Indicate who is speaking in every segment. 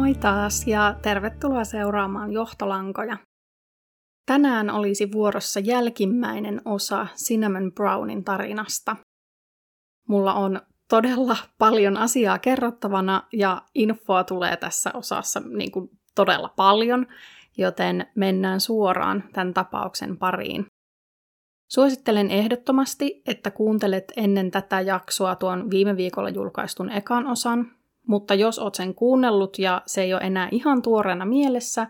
Speaker 1: Moi taas ja tervetuloa seuraamaan Johtolankoja. Tänään olisi vuorossa jälkimmäinen osa Cinnamon Brownin tarinasta. Mulla on todella paljon asiaa kerrottavana ja infoa tulee tässä osassa niin kuin todella paljon, joten mennään suoraan tämän tapauksen pariin. Suosittelen ehdottomasti, että kuuntelet ennen tätä jaksoa tuon viime viikolla julkaistun ekan osan, mutta jos oot sen kuunnellut ja se ei ole enää ihan tuoreena mielessä,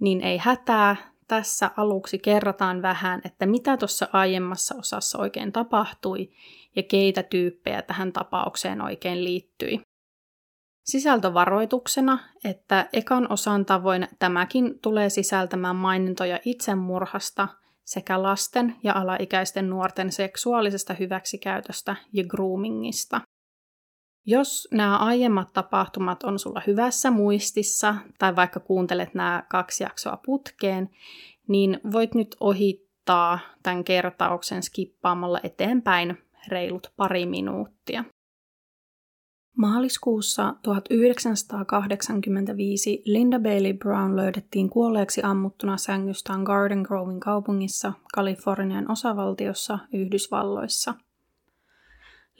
Speaker 1: niin ei hätää. Tässä aluksi kerrotaan vähän, että mitä tuossa aiemmassa osassa oikein tapahtui ja keitä tyyppejä tähän tapaukseen oikein liittyi. Sisältövaroituksena, että ekan osan tavoin tämäkin tulee sisältämään mainintoja itsemurhasta sekä lasten ja alaikäisten nuorten seksuaalisesta hyväksikäytöstä ja groomingista. Jos nämä aiemmat tapahtumat on sulla hyvässä muistissa, tai vaikka kuuntelet nämä kaksi jaksoa putkeen, niin voit nyt ohittaa tämän kertauksen skippaamalla eteenpäin reilut pari minuuttia. Maaliskuussa 1985 Linda Bailey Brown löydettiin kuolleeksi ammuttuna sängystään Garden Grovein kaupungissa Kalifornian osavaltiossa Yhdysvalloissa –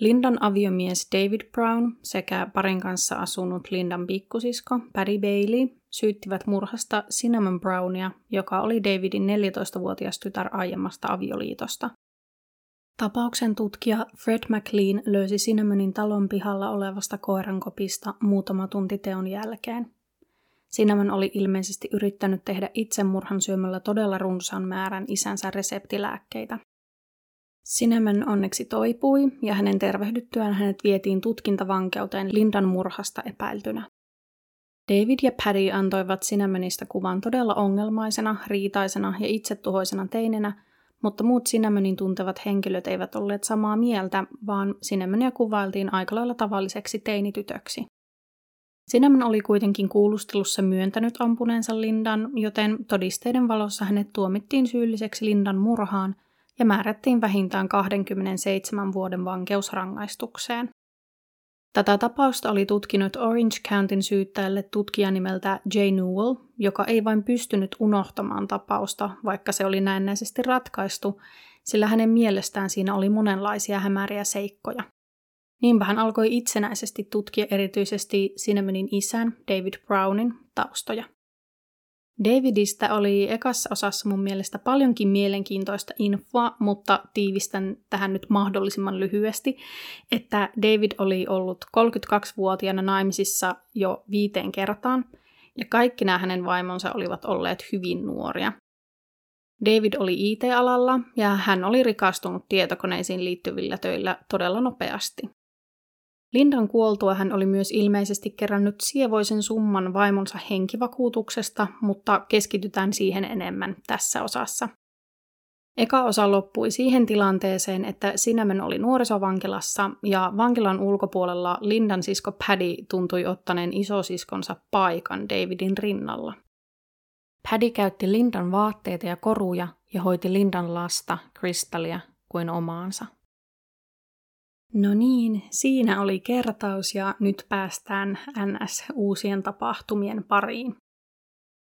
Speaker 1: Lindan aviomies David Brown sekä parin kanssa asunut Lindan pikkusisko Patty Bailey syyttivät murhasta Cinnamon Brownia, joka oli Davidin 14-vuotias tytär aiemmasta avioliitosta. Tapauksen tutkija Fred McLean löysi Cinnamonin talon pihalla olevasta koirankopista muutama tunti teon jälkeen. Cinnamon oli ilmeisesti yrittänyt tehdä itsemurhan syömällä todella runsaan määrän isänsä reseptilääkkeitä. Sinemen onneksi toipui ja hänen tervehdyttyään hänet vietiin tutkintavankeuteen Lindan murhasta epäiltynä. David ja Paddy antoivat Sinamenistä kuvan todella ongelmaisena, riitaisena ja itsetuhoisena teinenä, mutta muut Sinamenin tuntevat henkilöt eivät olleet samaa mieltä, vaan Sinemenia kuvailtiin aika lailla tavalliseksi teinitytöksi. Sinamon oli kuitenkin kuulustelussa myöntänyt ampuneensa Lindan, joten todisteiden valossa hänet tuomittiin syylliseksi Lindan murhaan – ja määrättiin vähintään 27 vuoden vankeusrangaistukseen. Tätä tapausta oli tutkinut Orange Countyn syyttäjälle tutkija nimeltä Jay Newell, joka ei vain pystynyt unohtamaan tapausta, vaikka se oli näennäisesti ratkaistu, sillä hänen mielestään siinä oli monenlaisia hämäriä seikkoja. Niinpä hän alkoi itsenäisesti tutkia erityisesti Cinnamonin isän David Brownin taustoja. Davidista oli ekassa osassa mun mielestä paljonkin mielenkiintoista infoa, mutta tiivistän tähän nyt mahdollisimman lyhyesti, että David oli ollut 32-vuotiaana naimisissa jo viiteen kertaan, ja kaikki nämä hänen vaimonsa olivat olleet hyvin nuoria. David oli IT-alalla ja hän oli rikastunut tietokoneisiin liittyvillä töillä todella nopeasti. Lindan kuoltua hän oli myös ilmeisesti kerännyt sievoisen summan vaimonsa henkivakuutuksesta, mutta keskitytään siihen enemmän tässä osassa. Eka osa loppui siihen tilanteeseen, että Sinämen oli nuorisovankilassa ja vankilan ulkopuolella Lindan sisko Paddy tuntui ottaneen isosiskonsa paikan Davidin rinnalla. Paddy käytti Lindan vaatteita ja koruja ja hoiti Lindan lasta, Kristallia, kuin omaansa. No niin, siinä oli kertaus ja nyt päästään NS uusien tapahtumien pariin.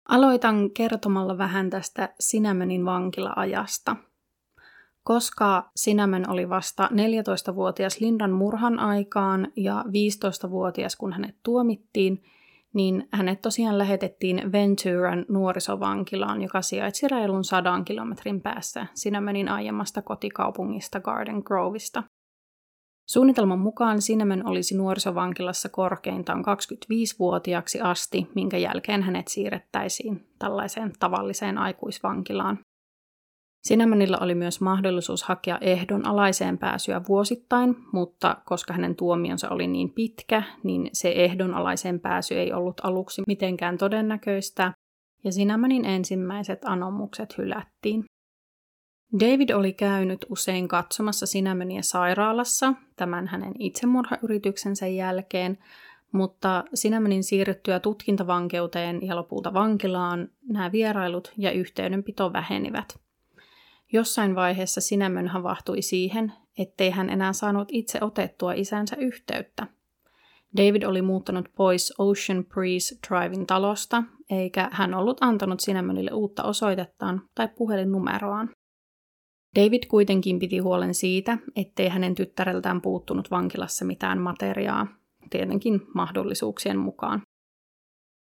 Speaker 1: Aloitan kertomalla vähän tästä Sinämönin vankila-ajasta. Koska Sinämön oli vasta 14-vuotias Lindan murhan aikaan ja 15-vuotias kun hänet tuomittiin, niin hänet tosiaan lähetettiin Venturan nuorisovankilaan, joka sijaitsi reilun sadan kilometrin päässä Sinämönin aiemmasta kotikaupungista Garden Grovista. Suunnitelman mukaan Cinnamon olisi nuorisovankilassa korkeintaan 25-vuotiaaksi asti, minkä jälkeen hänet siirrettäisiin tällaiseen tavalliseen aikuisvankilaan. Cinnamonilla oli myös mahdollisuus hakea ehdon alaiseen pääsyä vuosittain, mutta koska hänen tuomionsa oli niin pitkä, niin se ehdon alaiseen pääsy ei ollut aluksi mitenkään todennäköistä, ja Cinnamonin ensimmäiset anomukset hylättiin. David oli käynyt usein katsomassa Sinämöniä sairaalassa tämän hänen itsemurhayrityksensä jälkeen, mutta Sinämönin siirryttyä tutkintavankeuteen ja lopulta vankilaan nämä vierailut ja yhteydenpito vähenivät. Jossain vaiheessa Sinämön havahtui siihen, ettei hän enää saanut itse otettua isänsä yhteyttä. David oli muuttanut pois Ocean Breeze Drivin talosta, eikä hän ollut antanut Cinnamonille uutta osoitettaan tai puhelinnumeroaan. David kuitenkin piti huolen siitä, ettei hänen tyttäreltään puuttunut vankilassa mitään materiaa, tietenkin mahdollisuuksien mukaan.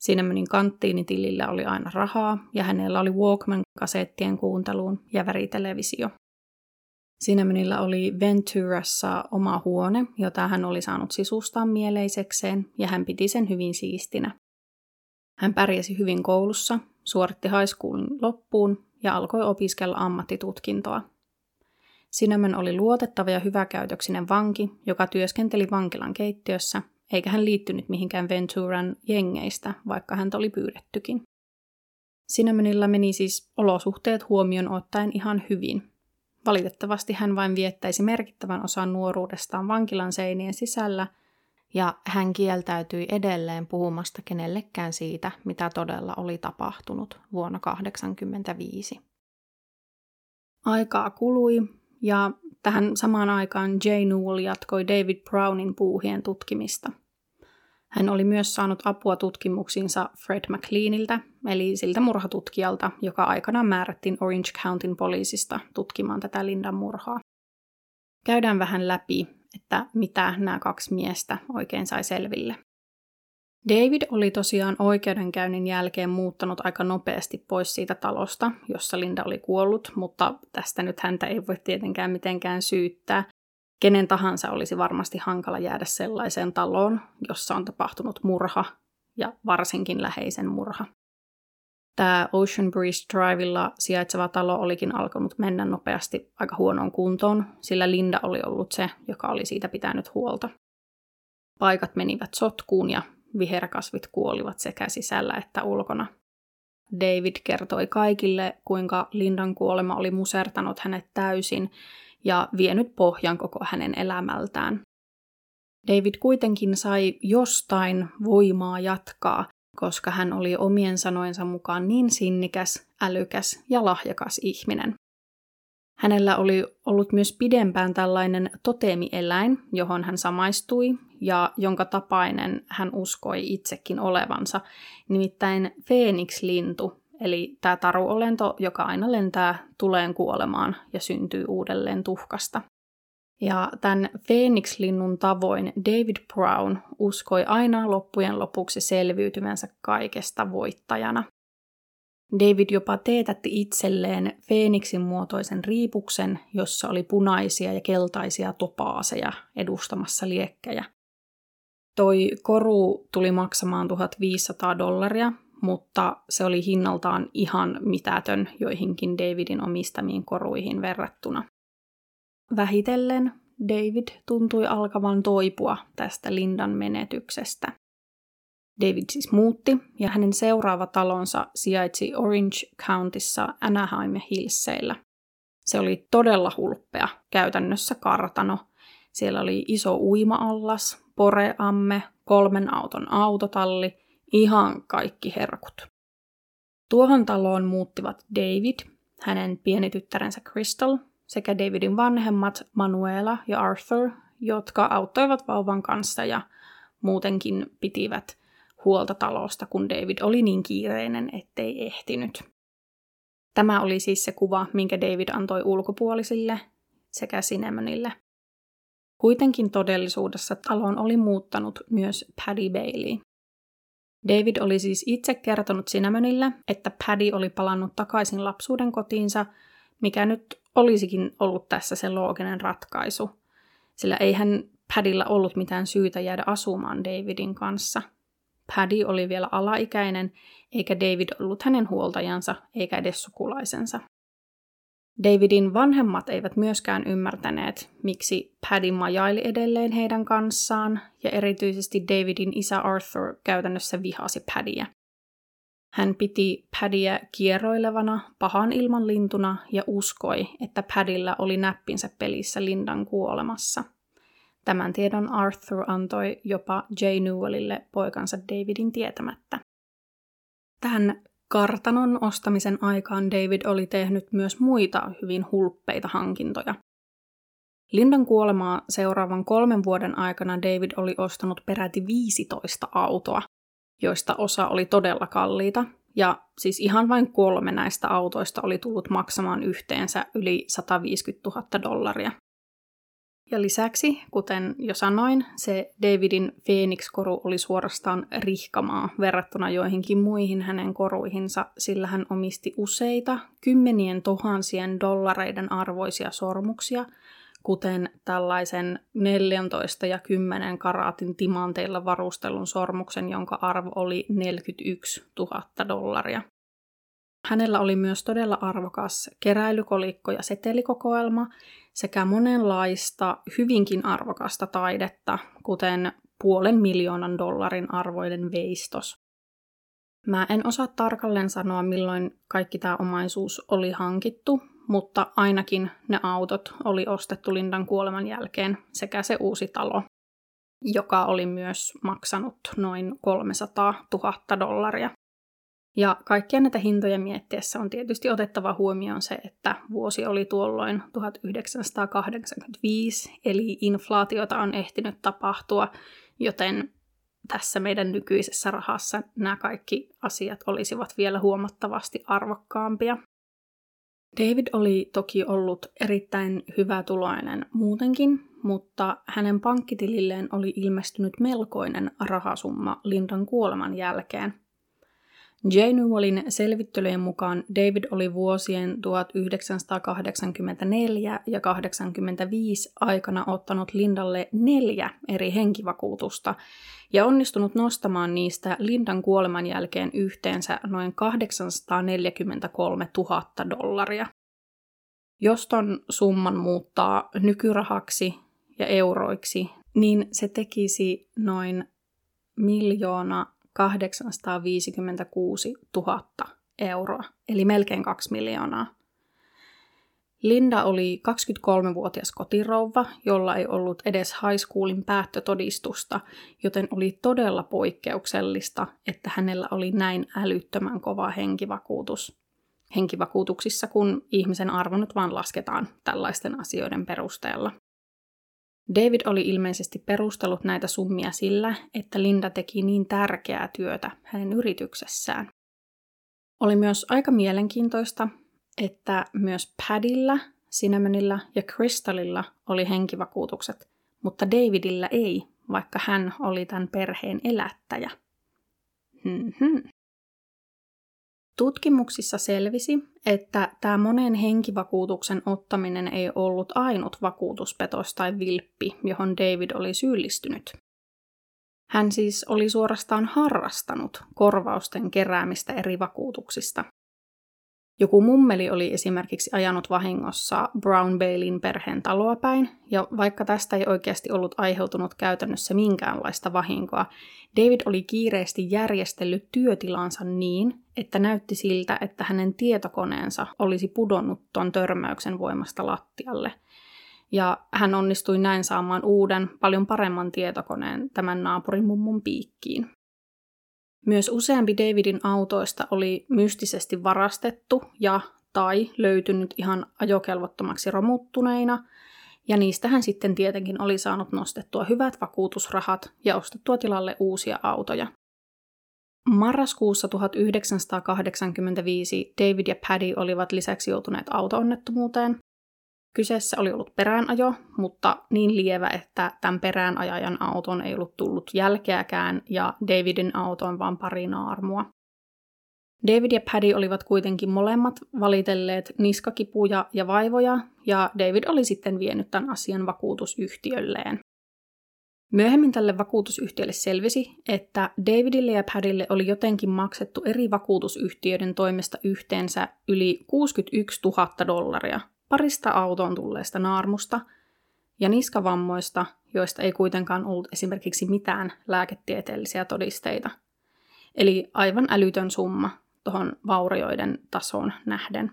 Speaker 1: Cinnamonin kanttiinitilillä oli aina rahaa ja hänellä oli Walkman-kasettien kuunteluun ja väritelevisio. Cinnamonilla oli Venturassa oma huone, jota hän oli saanut sisustaa mieleisekseen ja hän piti sen hyvin siistinä. Hän pärjäsi hyvin koulussa, suoritti high schoolin loppuun ja alkoi opiskella ammattitutkintoa. Cinnamon oli luotettava ja hyväkäytöksinen vanki, joka työskenteli vankilan keittiössä, eikä hän liittynyt mihinkään Venturan jengeistä, vaikka häntä oli pyydettykin. Cinnamonilla meni siis olosuhteet huomioon ottaen ihan hyvin. Valitettavasti hän vain viettäisi merkittävän osan nuoruudestaan vankilan seinien sisällä, ja hän kieltäytyi edelleen puhumasta kenellekään siitä, mitä todella oli tapahtunut vuonna 1985. Aikaa kului, ja tähän samaan aikaan Jay Newell jatkoi David Brownin puuhien tutkimista. Hän oli myös saanut apua tutkimuksiinsa Fred McLeaniltä, eli siltä murhatutkijalta, joka aikanaan määrättiin Orange Countyn poliisista tutkimaan tätä Lindan murhaa. Käydään vähän läpi, että mitä nämä kaksi miestä oikein sai selville. David oli tosiaan oikeudenkäynnin jälkeen muuttanut aika nopeasti pois siitä talosta, jossa Linda oli kuollut, mutta tästä nyt häntä ei voi tietenkään mitenkään syyttää. Kenen tahansa olisi varmasti hankala jäädä sellaiseen taloon, jossa on tapahtunut murha ja varsinkin läheisen murha. Tämä Ocean Breeze Drivella sijaitseva talo olikin alkanut mennä nopeasti aika huonoon kuntoon, sillä Linda oli ollut se, joka oli siitä pitänyt huolta. Paikat menivät sotkuun ja viherkasvit kuolivat sekä sisällä että ulkona. David kertoi kaikille, kuinka Lindan kuolema oli musertanut hänet täysin ja vienyt pohjan koko hänen elämältään. David kuitenkin sai jostain voimaa jatkaa, koska hän oli omien sanojensa mukaan niin sinnikäs, älykäs ja lahjakas ihminen. Hänellä oli ollut myös pidempään tällainen totemieläin, johon hän samaistui ja jonka tapainen hän uskoi itsekin olevansa, nimittäin Phoenix-lintu, eli tämä taruolento, joka aina lentää tuleen kuolemaan ja syntyy uudelleen tuhkasta. Ja tämän Phoenix-linnun tavoin David Brown uskoi aina loppujen lopuksi selviytyvänsä kaikesta voittajana. David jopa teetätti itselleen Feeniksin muotoisen riipuksen, jossa oli punaisia ja keltaisia topaaseja edustamassa liekkejä. Toi koru tuli maksamaan 1500 dollaria, mutta se oli hinnaltaan ihan mitätön joihinkin Davidin omistamiin koruihin verrattuna. Vähitellen David tuntui alkavan toipua tästä Lindan menetyksestä. David siis muutti ja hänen seuraava talonsa sijaitsi Orange Countyssa Anaheim Hillseillä. Se oli todella hulppea, käytännössä kartano. Siellä oli iso uima-allas, poreamme, kolmen auton autotalli, ihan kaikki herkut. Tuohon taloon muuttivat David, hänen pieni tyttärensä Crystal sekä Davidin vanhemmat Manuela ja Arthur, jotka auttoivat vauvan kanssa ja muutenkin pitivät huolta talosta, kun David oli niin kiireinen, ettei ehtinyt. Tämä oli siis se kuva, minkä David antoi ulkopuolisille sekä Cinnammonille. Kuitenkin todellisuudessa taloon oli muuttanut myös Paddy Bailey. David oli siis itse kertonut Cinnamonille, että Paddy oli palannut takaisin lapsuuden kotiinsa, mikä nyt olisikin ollut tässä se looginen ratkaisu, sillä eihän Padilla ollut mitään syytä jäädä asumaan Davidin kanssa – Paddy oli vielä alaikäinen, eikä David ollut hänen huoltajansa eikä edes sukulaisensa. Davidin vanhemmat eivät myöskään ymmärtäneet, miksi Paddy majaili edelleen heidän kanssaan, ja erityisesti Davidin isä Arthur käytännössä vihasi Paddyä. Hän piti Paddyä kierroilevana, pahan ilman lintuna ja uskoi, että Paddyllä oli näppinsä pelissä Lindan kuolemassa – Tämän tiedon Arthur antoi jopa Jay Newellille poikansa Davidin tietämättä. Tähän kartanon ostamisen aikaan David oli tehnyt myös muita hyvin hulppeita hankintoja. Lindan kuolemaa seuraavan kolmen vuoden aikana David oli ostanut peräti 15 autoa, joista osa oli todella kalliita, ja siis ihan vain kolme näistä autoista oli tullut maksamaan yhteensä yli 150 000 dollaria. Ja lisäksi, kuten jo sanoin, se Davidin Phoenix-koru oli suorastaan rihkamaa verrattuna joihinkin muihin hänen koruihinsa, sillä hän omisti useita kymmenien tuhansien dollareiden arvoisia sormuksia, kuten tällaisen 14 ja 10 karaatin timanteilla varustellun sormuksen, jonka arvo oli 41 000 dollaria. Hänellä oli myös todella arvokas keräilykolikko ja setelikokoelma sekä monenlaista hyvinkin arvokasta taidetta, kuten puolen miljoonan dollarin arvoinen veistos. Mä en osaa tarkalleen sanoa, milloin kaikki tämä omaisuus oli hankittu, mutta ainakin ne autot oli ostettu Lindan kuoleman jälkeen sekä se uusi talo, joka oli myös maksanut noin 300 000 dollaria. Ja kaikkia näitä hintoja miettiessä on tietysti otettava huomioon se, että vuosi oli tuolloin 1985, eli inflaatiota on ehtinyt tapahtua, joten tässä meidän nykyisessä rahassa nämä kaikki asiat olisivat vielä huomattavasti arvokkaampia. David oli toki ollut erittäin hyvä tuloinen muutenkin, mutta hänen pankkitililleen oli ilmestynyt melkoinen rahasumma Lindan kuoleman jälkeen – Newellin selvittelyjen mukaan David oli vuosien 1984 ja 85 aikana ottanut Lindalle neljä eri henkivakuutusta ja onnistunut nostamaan niistä Lindan kuoleman jälkeen yhteensä noin 843 000 dollaria. Jos ton summan muuttaa nykyrahaksi ja euroiksi, niin se tekisi noin miljoona 856 000 euroa, eli melkein 2 miljoonaa. Linda oli 23-vuotias kotirouva, jolla ei ollut edes high schoolin päättötodistusta, joten oli todella poikkeuksellista, että hänellä oli näin älyttömän kova henkivakuutus. Henkivakuutuksissa, kun ihmisen arvo nyt vaan lasketaan tällaisten asioiden perusteella. David oli ilmeisesti perustellut näitä summia sillä, että Linda teki niin tärkeää työtä hänen yrityksessään. Oli myös aika mielenkiintoista, että myös Padilla, Cinnamonilla ja Crystalilla oli henkivakuutukset, mutta Davidillä ei, vaikka hän oli tämän perheen elättäjä. Hmm-hmm. Tutkimuksissa selvisi, että tämä monen henkivakuutuksen ottaminen ei ollut ainut vakuutuspetos tai vilppi, johon David oli syyllistynyt. Hän siis oli suorastaan harrastanut korvausten keräämistä eri vakuutuksista. Joku mummeli oli esimerkiksi ajanut vahingossa Brown Balein perheen taloa päin, ja vaikka tästä ei oikeasti ollut aiheutunut käytännössä minkäänlaista vahinkoa, David oli kiireesti järjestellyt työtilansa niin, että näytti siltä, että hänen tietokoneensa olisi pudonnut tuon törmäyksen voimasta lattialle. Ja hän onnistui näin saamaan uuden, paljon paremman tietokoneen tämän naapurin mummon piikkiin. Myös useampi Davidin autoista oli mystisesti varastettu ja tai löytynyt ihan ajokelvottomaksi romuttuneina, ja niistä hän sitten tietenkin oli saanut nostettua hyvät vakuutusrahat ja ostettua tilalle uusia autoja. Marraskuussa 1985 David ja Paddy olivat lisäksi joutuneet autoonnettomuuteen, Kyseessä oli ollut peräänajo, mutta niin lievä, että tämän peräänajajan auton ei ollut tullut jälkeäkään ja Davidin autoon vaan pari naarmua. David ja Paddy olivat kuitenkin molemmat valitelleet niskakipuja ja vaivoja, ja David oli sitten vienyt tämän asian vakuutusyhtiölleen. Myöhemmin tälle vakuutusyhtiölle selvisi, että Davidille ja Padille oli jotenkin maksettu eri vakuutusyhtiöiden toimesta yhteensä yli 61 000 dollaria – parista autoon tulleesta naarmusta ja niskavammoista, joista ei kuitenkaan ollut esimerkiksi mitään lääketieteellisiä todisteita. Eli aivan älytön summa tuohon vaurioiden tasoon nähden.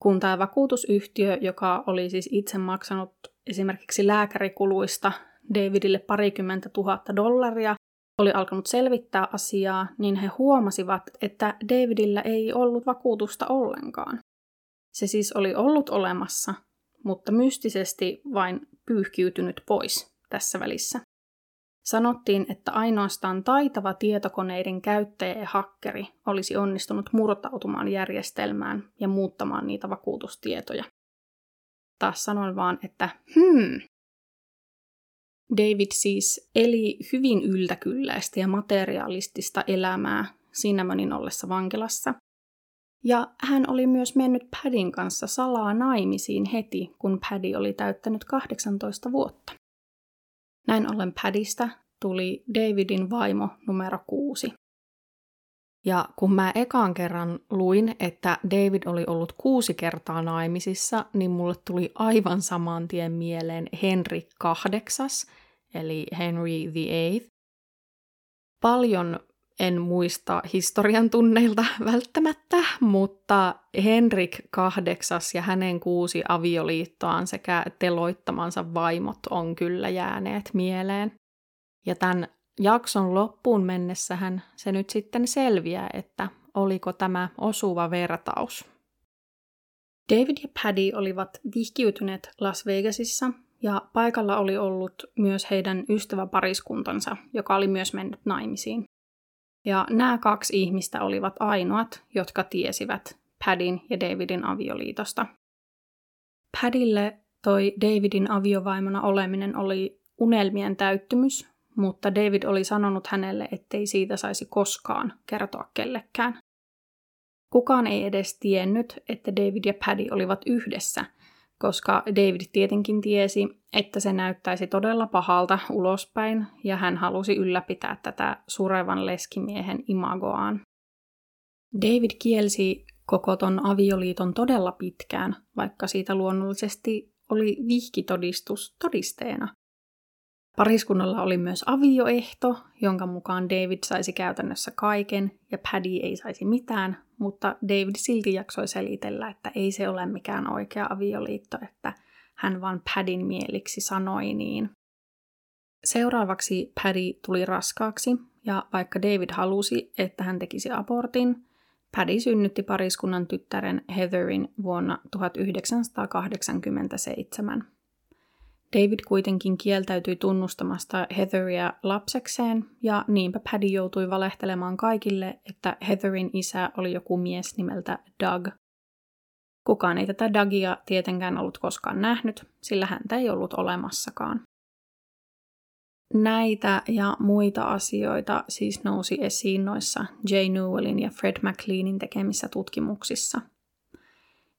Speaker 1: Kun tämä vakuutusyhtiö, joka oli siis itse maksanut esimerkiksi lääkärikuluista Davidille parikymmentä tuhatta dollaria, oli alkanut selvittää asiaa, niin he huomasivat, että Davidillä ei ollut vakuutusta ollenkaan. Se siis oli ollut olemassa, mutta mystisesti vain pyyhkiytynyt pois tässä välissä. Sanottiin, että ainoastaan taitava tietokoneiden käyttäjä ja hakkeri olisi onnistunut murtautumaan järjestelmään ja muuttamaan niitä vakuutustietoja. Taas sanon vaan, että hmm. David siis eli hyvin yltäkylläistä ja materialistista elämää Cinnamonin ollessa vankilassa. Ja hän oli myös mennyt Padin kanssa salaa naimisiin heti, kun Paddy oli täyttänyt 18 vuotta. Näin ollen Padista tuli Davidin vaimo numero kuusi. Ja kun mä ekaan kerran luin, että David oli ollut kuusi kertaa naimisissa, niin mulle tuli aivan saman tien mieleen Henry kahdeksas, eli Henry VIII. Paljon en muista historian tunneilta välttämättä, mutta Henrik kahdeksas ja hänen kuusi avioliittoaan sekä teloittamansa vaimot on kyllä jääneet mieleen. Ja tämän jakson loppuun mennessähän se nyt sitten selviää, että oliko tämä osuva vertaus. David ja Paddy olivat vihkiytyneet Las Vegasissa ja paikalla oli ollut myös heidän ystäväpariskuntansa, joka oli myös mennyt naimisiin. Ja nämä kaksi ihmistä olivat ainoat, jotka tiesivät Padin ja Davidin avioliitosta. Padille toi Davidin aviovaimona oleminen oli unelmien täyttymys, mutta David oli sanonut hänelle, ettei siitä saisi koskaan kertoa kellekään. Kukaan ei edes tiennyt, että David ja Paddy olivat yhdessä, koska David tietenkin tiesi, että se näyttäisi todella pahalta ulospäin ja hän halusi ylläpitää tätä surevan leskimiehen imagoaan. David kielsi koko ton avioliiton todella pitkään, vaikka siitä luonnollisesti oli vihkitodistus todisteena. Pariskunnalla oli myös avioehto, jonka mukaan David saisi käytännössä kaiken ja Paddy ei saisi mitään, mutta David silti jaksoi selitellä, että ei se ole mikään oikea avioliitto, että hän vaan Paddyn mieliksi sanoi niin. Seuraavaksi Paddy tuli raskaaksi, ja vaikka David halusi, että hän tekisi abortin, Paddy synnytti pariskunnan tyttären Heatherin vuonna 1987. David kuitenkin kieltäytyi tunnustamasta Heatheria lapsekseen, ja niinpä Paddy joutui valehtelemaan kaikille, että Heatherin isä oli joku mies nimeltä Doug. Kukaan ei tätä Dougia tietenkään ollut koskaan nähnyt, sillä häntä ei ollut olemassakaan. Näitä ja muita asioita siis nousi esiin noissa J. Newellin ja Fred McLeanin tekemissä tutkimuksissa –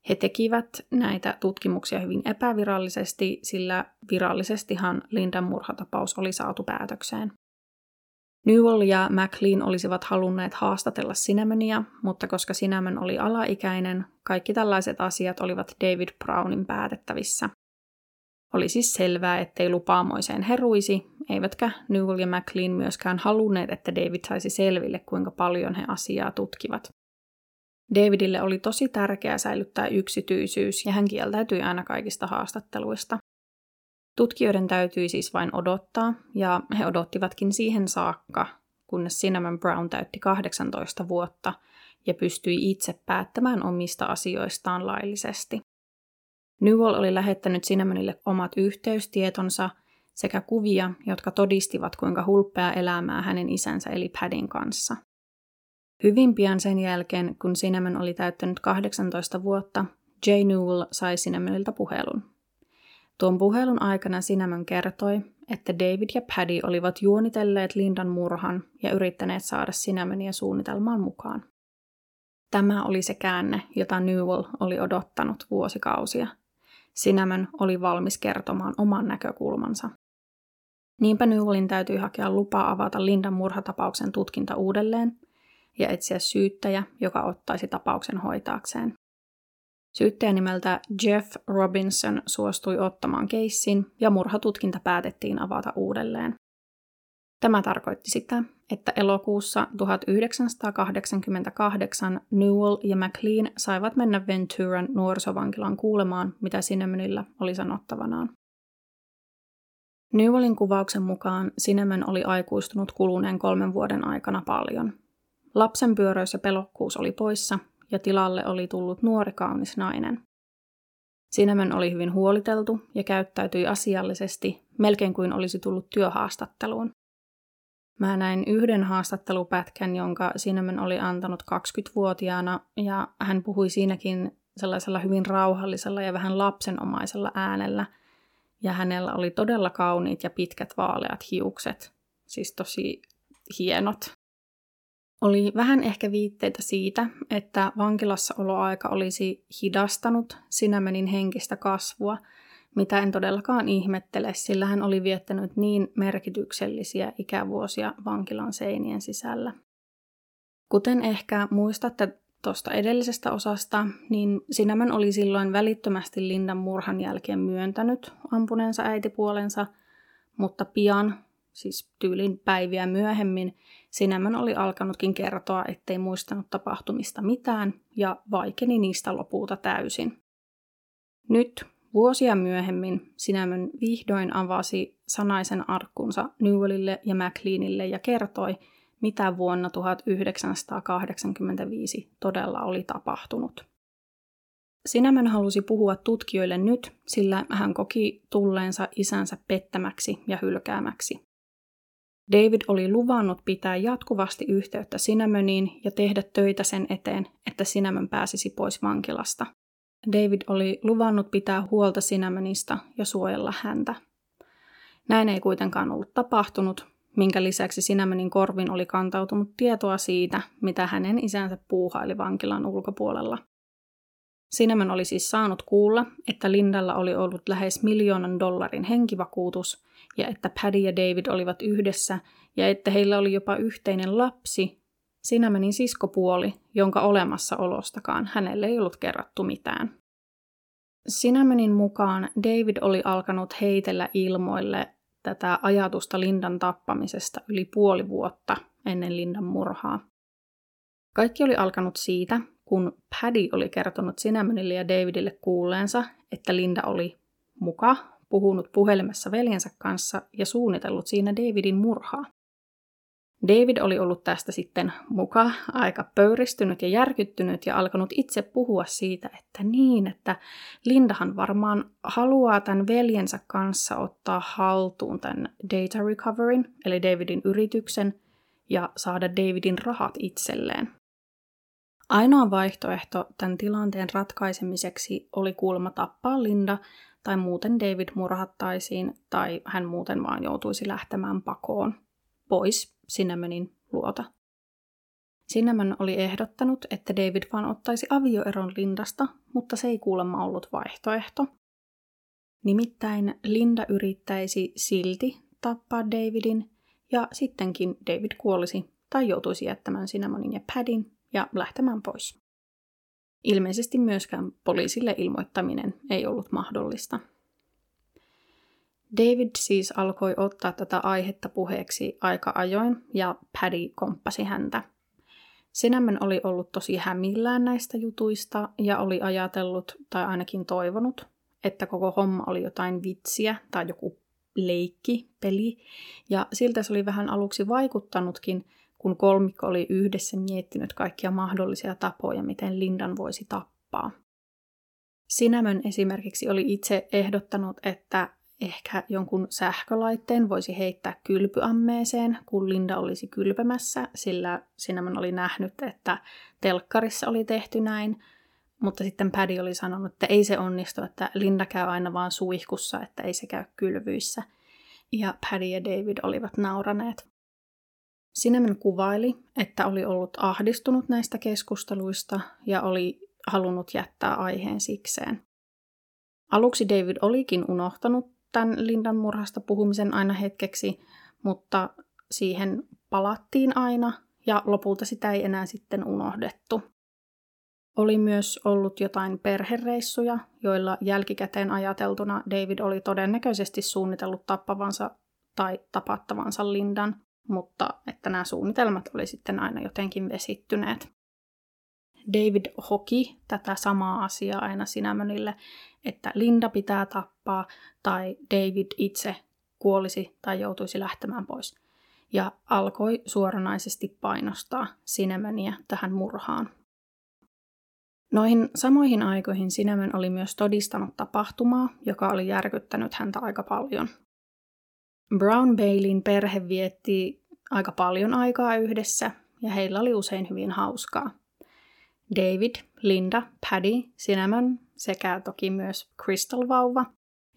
Speaker 1: he tekivät näitä tutkimuksia hyvin epävirallisesti, sillä virallisestihan Lindan murhatapaus oli saatu päätökseen. Newell ja McLean olisivat halunneet haastatella Cinnamonia, mutta koska Cinnamon oli alaikäinen, kaikki tällaiset asiat olivat David Brownin päätettävissä. Oli siis selvää, ettei lupaamoiseen heruisi, eivätkä Newell ja McLean myöskään halunneet, että David saisi selville, kuinka paljon he asiaa tutkivat. Davidille oli tosi tärkeää säilyttää yksityisyys ja hän kieltäytyi aina kaikista haastatteluista. Tutkijoiden täytyi siis vain odottaa, ja he odottivatkin siihen saakka, kunnes Cinnamon Brown täytti 18 vuotta ja pystyi itse päättämään omista asioistaan laillisesti. Newell oli lähettänyt Cinnamonille omat yhteystietonsa sekä kuvia, jotka todistivat, kuinka hulppea elämää hänen isänsä eli Padin kanssa – Hyvin pian sen jälkeen, kun Cinnamon oli täyttänyt 18 vuotta, Jay Newell sai Cinnamonilta puhelun. Tuon puhelun aikana Cinnamon kertoi, että David ja Paddy olivat juonitelleet Lindan murhan ja yrittäneet saada Cinnamonia suunnitelmaan mukaan. Tämä oli se käänne, jota Newell oli odottanut vuosikausia. Cinnamon oli valmis kertomaan oman näkökulmansa. Niinpä Newellin täytyi hakea lupaa avata Lindan murhatapauksen tutkinta uudelleen – ja etsiä syyttäjä, joka ottaisi tapauksen hoitaakseen. Syyttäjä nimeltä Jeff Robinson suostui ottamaan keissin ja murhatutkinta päätettiin avata uudelleen. Tämä tarkoitti sitä, että elokuussa 1988 Newell ja McLean saivat mennä Venturan nuorisovankilan kuulemaan, mitä Sinnemanilla oli sanottavanaan. Newellin kuvauksen mukaan Sinneman oli aikuistunut kuluneen kolmen vuoden aikana paljon – Lapsen pyöröys ja pelokkuus oli poissa ja tilalle oli tullut nuori kaunis nainen. Cinnamon oli hyvin huoliteltu ja käyttäytyi asiallisesti, melkein kuin olisi tullut työhaastatteluun. Mä näin yhden haastattelupätkän, jonka Cinnamon oli antanut 20-vuotiaana, ja hän puhui siinäkin sellaisella hyvin rauhallisella ja vähän lapsenomaisella äänellä, ja hänellä oli todella kauniit ja pitkät vaaleat hiukset, siis tosi hienot. Oli vähän ehkä viitteitä siitä, että vankilassa oloaika olisi hidastanut Sinämenin henkistä kasvua, mitä en todellakaan ihmettele, sillä hän oli viettänyt niin merkityksellisiä ikävuosia vankilan seinien sisällä. Kuten ehkä muistatte tuosta edellisestä osasta, niin Sinämän oli silloin välittömästi Lindan murhan jälkeen myöntänyt ampuneensa äitipuolensa, mutta pian, siis tyylin päiviä myöhemmin, Sinämän oli alkanutkin kertoa, ettei muistanut tapahtumista mitään ja vaikeni niistä lopulta täysin. Nyt, vuosia myöhemmin, Sinämän vihdoin avasi sanaisen arkkunsa Newellille ja McLeanille ja kertoi, mitä vuonna 1985 todella oli tapahtunut. Sinämän halusi puhua tutkijoille nyt, sillä hän koki tulleensa isänsä pettämäksi ja hylkäämäksi. David oli luvannut pitää jatkuvasti yhteyttä Sinämöniin ja tehdä töitä sen eteen, että Sinämön pääsisi pois vankilasta. David oli luvannut pitää huolta Sinämönistä ja suojella häntä. Näin ei kuitenkaan ollut tapahtunut, minkä lisäksi Sinämönin korvin oli kantautunut tietoa siitä, mitä hänen isänsä puuhaili vankilan ulkopuolella. Sinämön oli siis saanut kuulla, että Lindalla oli ollut lähes miljoonan dollarin henkivakuutus ja että Paddy ja David olivat yhdessä ja että heillä oli jopa yhteinen lapsi, Sinämönin siskopuoli, jonka olemassaolostakaan hänelle ei ollut kerrattu mitään. Sinämönin mukaan David oli alkanut heitellä ilmoille tätä ajatusta Lindan tappamisesta yli puoli vuotta ennen Lindan murhaa. Kaikki oli alkanut siitä, kun Paddy oli kertonut Sinämönille ja Davidille kuulleensa, että Linda oli muka puhunut puhelimessa veljensä kanssa ja suunnitellut siinä Davidin murhaa. David oli ollut tästä sitten muka aika pöyristynyt ja järkyttynyt ja alkanut itse puhua siitä, että niin, että Lindahan varmaan haluaa tämän veljensä kanssa ottaa haltuun tämän data recoveryn, eli Davidin yrityksen, ja saada Davidin rahat itselleen. Ainoa vaihtoehto tämän tilanteen ratkaisemiseksi oli kuulemma tappaa Linda, tai muuten David murhattaisiin, tai hän muuten vaan joutuisi lähtemään pakoon pois Cinnamonin luota. Cinnamon oli ehdottanut, että David vaan ottaisi avioeron Lindasta, mutta se ei kuulemma ollut vaihtoehto. Nimittäin Linda yrittäisi silti tappaa Davidin, ja sittenkin David kuolisi tai joutuisi jättämään Cinnamonin ja Padin ja lähtemään pois. Ilmeisesti myöskään poliisille ilmoittaminen ei ollut mahdollista. David siis alkoi ottaa tätä aihetta puheeksi aika ajoin ja Paddy komppasi häntä. Sinämmen oli ollut tosi hämillään näistä jutuista ja oli ajatellut tai ainakin toivonut, että koko homma oli jotain vitsiä tai joku leikki, peli. Ja siltä se oli vähän aluksi vaikuttanutkin, kun kolmikko oli yhdessä miettinyt kaikkia mahdollisia tapoja, miten Lindan voisi tappaa. Sinämön esimerkiksi oli itse ehdottanut, että ehkä jonkun sähkölaitteen voisi heittää kylpyammeeseen, kun Linda olisi kylpemässä, sillä Cinnamon oli nähnyt, että telkkarissa oli tehty näin, mutta sitten Paddy oli sanonut, että ei se onnistu, että Linda käy aina vaan suihkussa, että ei se käy kylvyissä. Ja Paddy ja David olivat nauraneet. Cinnamon kuvaili, että oli ollut ahdistunut näistä keskusteluista ja oli halunnut jättää aiheen sikseen. Aluksi David olikin unohtanut tämän Lindan murhasta puhumisen aina hetkeksi, mutta siihen palattiin aina ja lopulta sitä ei enää sitten unohdettu. Oli myös ollut jotain perhereissuja, joilla jälkikäteen ajateltuna David oli todennäköisesti suunnitellut tappavansa tai tapattavansa Lindan, mutta että nämä suunnitelmat oli sitten aina jotenkin vesittyneet. David hoki tätä samaa asiaa aina Sinämönille, että Linda pitää tappaa tai David itse kuolisi tai joutuisi lähtemään pois. Ja alkoi suoranaisesti painostaa Sinemöniä tähän murhaan. Noihin samoihin aikoihin Cinnamon oli myös todistanut tapahtumaa, joka oli järkyttänyt häntä aika paljon. Brown Baileyn perhe vietti aika paljon aikaa yhdessä ja heillä oli usein hyvin hauskaa. David, Linda, Paddy, Cinnamon sekä toki myös Crystal Vauva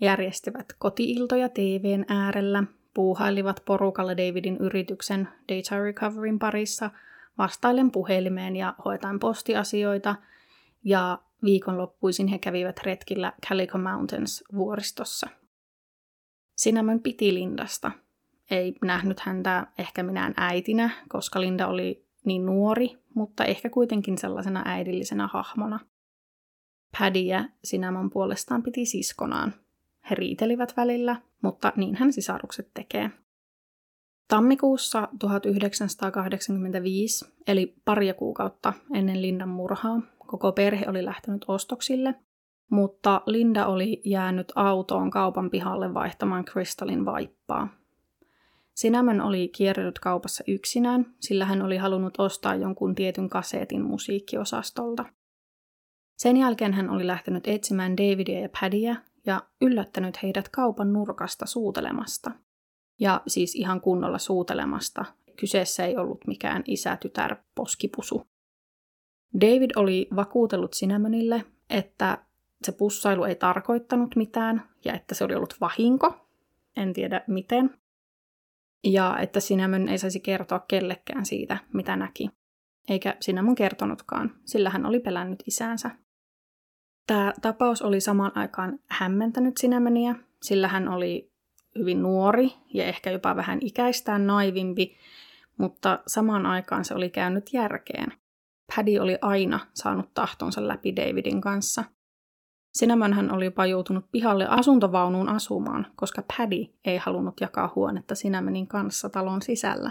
Speaker 1: järjestivät kotiiltoja TVn äärellä, puuhailivat porukalla Davidin yrityksen Data Recoveryn parissa, vastailen puhelimeen ja hoitaen postiasioita, ja viikonloppuisin he kävivät retkillä Calico Mountains vuoristossa. Cinnamon piti Lindasta. Ei nähnyt häntä ehkä minään äitinä, koska Linda oli niin nuori, mutta ehkä kuitenkin sellaisena äidillisenä hahmona. Ja Cinnamon puolestaan piti siskonaan. He riitelivät välillä, mutta niinhän sisarukset tekee. Tammikuussa 1985, eli paria kuukautta ennen Lindan murhaa, koko perhe oli lähtenyt ostoksille, mutta Linda oli jäänyt autoon kaupan pihalle vaihtamaan Crystalin vaippaa. Sinämän oli kierrellyt kaupassa yksinään, sillä hän oli halunnut ostaa jonkun tietyn kaseetin musiikkiosastolta. Sen jälkeen hän oli lähtenyt etsimään Davidia ja Paddyä ja yllättänyt heidät kaupan nurkasta suutelemasta. Ja siis ihan kunnolla suutelemasta. Kyseessä ei ollut mikään isä-tytär poskipusu. David oli vakuutellut Sinämönille, että se pussailu ei tarkoittanut mitään ja että se oli ollut vahinko. En tiedä miten. Ja että Sinämön ei saisi kertoa kellekään siitä, mitä näki. Eikä Sinämön kertonutkaan, sillä hän oli pelännyt isäänsä. Tämä tapaus oli samaan aikaan hämmentänyt Sinämöniä, sillä hän oli hyvin nuori ja ehkä jopa vähän ikäistään naivimpi, mutta samaan aikaan se oli käynyt järkeen. Paddy oli aina saanut tahtonsa läpi Davidin kanssa. Sinämön hän oli jopa joutunut pihalle asuntovaunuun asumaan, koska Paddy ei halunnut jakaa huonetta Sinämenin kanssa talon sisällä.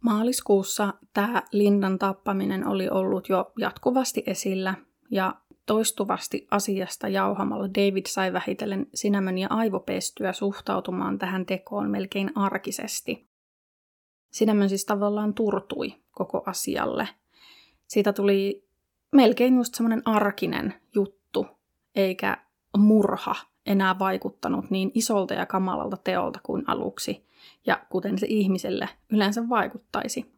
Speaker 1: Maaliskuussa tämä Lindan tappaminen oli ollut jo jatkuvasti esillä ja toistuvasti asiasta jauhamalla David sai vähitellen Sinämöniä aivopestyä suhtautumaan tähän tekoon melkein arkisesti. Sinämön siis tavallaan turtui koko asialle. Siitä tuli melkein just semmoinen arkinen juttu, eikä murha enää vaikuttanut niin isolta ja kamalalta teolta kuin aluksi, ja kuten se ihmiselle yleensä vaikuttaisi.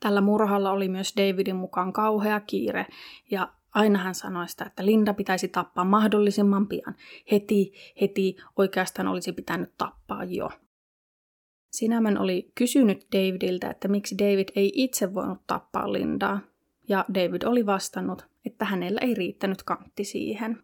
Speaker 1: Tällä murhalla oli myös Davidin mukaan kauhea kiire, ja aina hän sanoi sitä, että Linda pitäisi tappaa mahdollisimman pian. Heti, heti oikeastaan olisi pitänyt tappaa jo. Sinämän oli kysynyt Davidiltä, että miksi David ei itse voinut tappaa Lindaa, ja David oli vastannut, että hänellä ei riittänyt kantti siihen.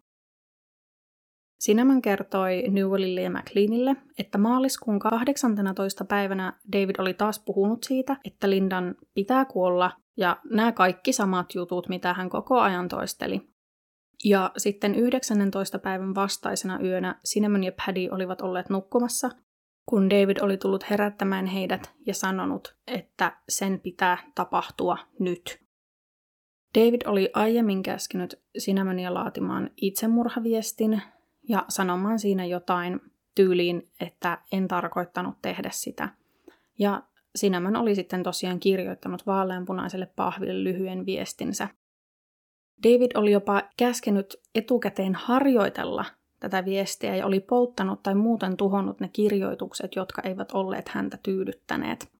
Speaker 1: Sinämän kertoi Newellille ja McLeanille, että maaliskuun 18. päivänä David oli taas puhunut siitä, että Lindan pitää kuolla, ja nämä kaikki samat jutut, mitä hän koko ajan toisteli. Ja sitten 19. päivän vastaisena yönä Cinnamon ja Paddy olivat olleet nukkumassa, kun David oli tullut herättämään heidät ja sanonut, että sen pitää tapahtua nyt. David oli aiemmin käskenyt Cinnamonia laatimaan itsemurhaviestin ja sanomaan siinä jotain tyyliin, että en tarkoittanut tehdä sitä. Ja Cinnamon oli sitten tosiaan kirjoittanut vaaleanpunaiselle pahville lyhyen viestinsä. David oli jopa käskenyt etukäteen harjoitella tätä viestiä ja oli polttanut tai muuten tuhonnut ne kirjoitukset, jotka eivät olleet häntä tyydyttäneet.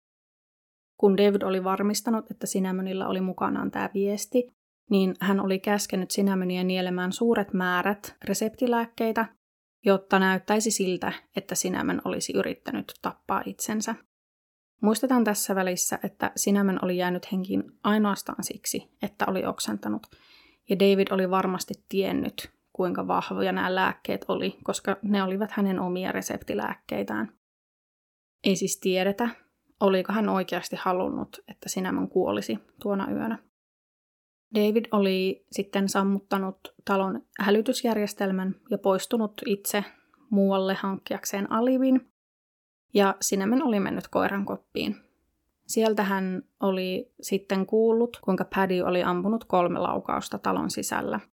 Speaker 1: Kun David oli varmistanut, että Sinämönillä oli mukanaan tämä viesti, niin hän oli käskenyt Sinämöniä nielemään suuret määrät reseptilääkkeitä, jotta näyttäisi siltä, että Sinämön olisi yrittänyt tappaa itsensä. Muistetaan tässä välissä, että Sinämön oli jäänyt henkiin ainoastaan siksi, että oli oksentanut, ja David oli varmasti tiennyt, kuinka vahvoja nämä lääkkeet oli, koska ne olivat hänen omia reseptilääkkeitään. Ei siis tiedetä, oliko hän oikeasti halunnut, että Sinämön kuolisi tuona yönä. David oli sitten sammuttanut talon hälytysjärjestelmän ja poistunut itse muualle hankkiakseen alivin, ja Sinämön oli mennyt koiran koppiin. Sieltä hän oli sitten kuullut, kuinka Paddy oli ampunut kolme laukausta talon sisällä –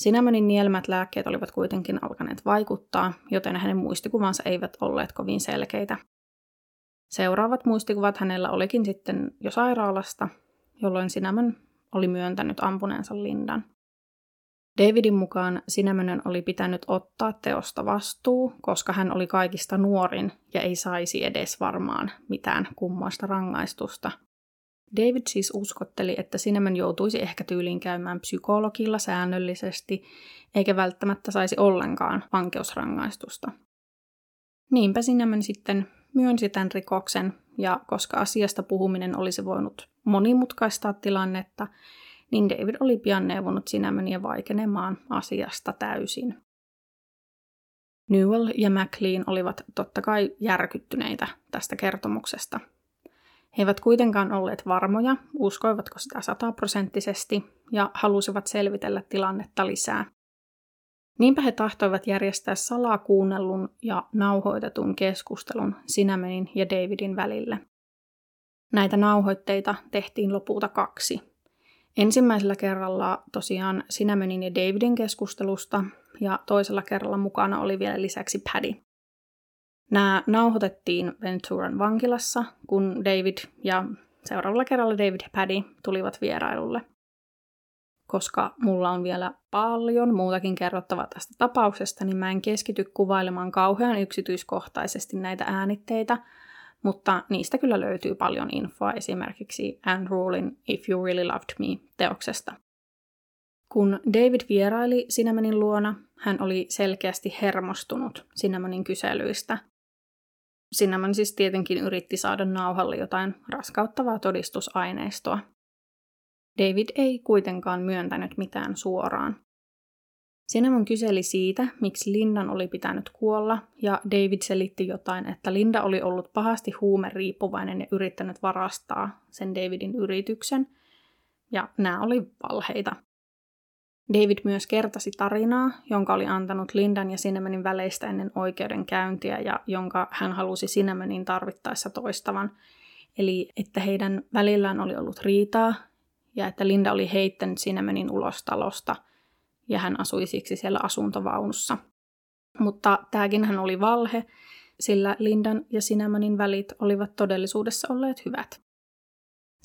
Speaker 1: Sinämönin nielmät lääkkeet olivat kuitenkin alkaneet vaikuttaa, joten hänen muistikuvansa eivät olleet kovin selkeitä. Seuraavat muistikuvat hänellä olikin sitten jo sairaalasta, jolloin Sinämön oli myöntänyt ampuneensa Lindan. Davidin mukaan Sinämönen oli pitänyt ottaa teosta vastuu, koska hän oli kaikista nuorin ja ei saisi edes varmaan mitään kummoista rangaistusta. David siis uskotteli, että Cinnamon joutuisi ehkä tyyliin käymään psykologilla säännöllisesti, eikä välttämättä saisi ollenkaan vankeusrangaistusta. Niinpä Cinnamon sitten myönsi tämän rikoksen, ja koska asiasta puhuminen olisi voinut monimutkaistaa tilannetta, niin David oli pian neuvonut Cinnamonia vaikenemaan asiasta täysin. Newell ja McLean olivat totta kai järkyttyneitä tästä kertomuksesta. He eivät kuitenkaan olleet varmoja, uskoivatko sitä sataprosenttisesti, ja halusivat selvitellä tilannetta lisää. Niinpä he tahtoivat järjestää salaa kuunnellun ja nauhoitetun keskustelun Sinamenin ja Davidin välille. Näitä nauhoitteita tehtiin lopulta kaksi. Ensimmäisellä kerralla tosiaan Sinamenin ja Davidin keskustelusta ja toisella kerralla mukana oli vielä lisäksi Paddy. Nämä nauhoitettiin Venturan vankilassa, kun David ja seuraavalla kerralla David ja Paddy tulivat vierailulle. Koska mulla on vielä paljon muutakin kerrottavaa tästä tapauksesta, niin mä en keskity kuvailemaan kauhean yksityiskohtaisesti näitä äänitteitä, mutta niistä kyllä löytyy paljon infoa esimerkiksi Anne Rulin If You Really Loved Me teoksesta. Kun David vieraili Sinamanin luona, hän oli selkeästi hermostunut Sinamanin kyselyistä. Cinnamon siis tietenkin yritti saada nauhalle jotain raskauttavaa todistusaineistoa. David ei kuitenkaan myöntänyt mitään suoraan. Cinnamon kyseli siitä, miksi Lindan oli pitänyt kuolla, ja David selitti jotain, että Linda oli ollut pahasti huumeriippuvainen ja yrittänyt varastaa sen Davidin yrityksen, ja nämä oli valheita. David myös kertasi tarinaa, jonka oli antanut Lindan ja Cinnamonin väleistä ennen oikeudenkäyntiä ja jonka hän halusi Cinnamonin tarvittaessa toistavan. Eli että heidän välillään oli ollut riitaa ja että Linda oli heittänyt Cinnamonin ulos talosta ja hän asui siksi siellä asuntovaunussa. Mutta tämäkin hän oli valhe, sillä Lindan ja Cinnamonin välit olivat todellisuudessa olleet hyvät.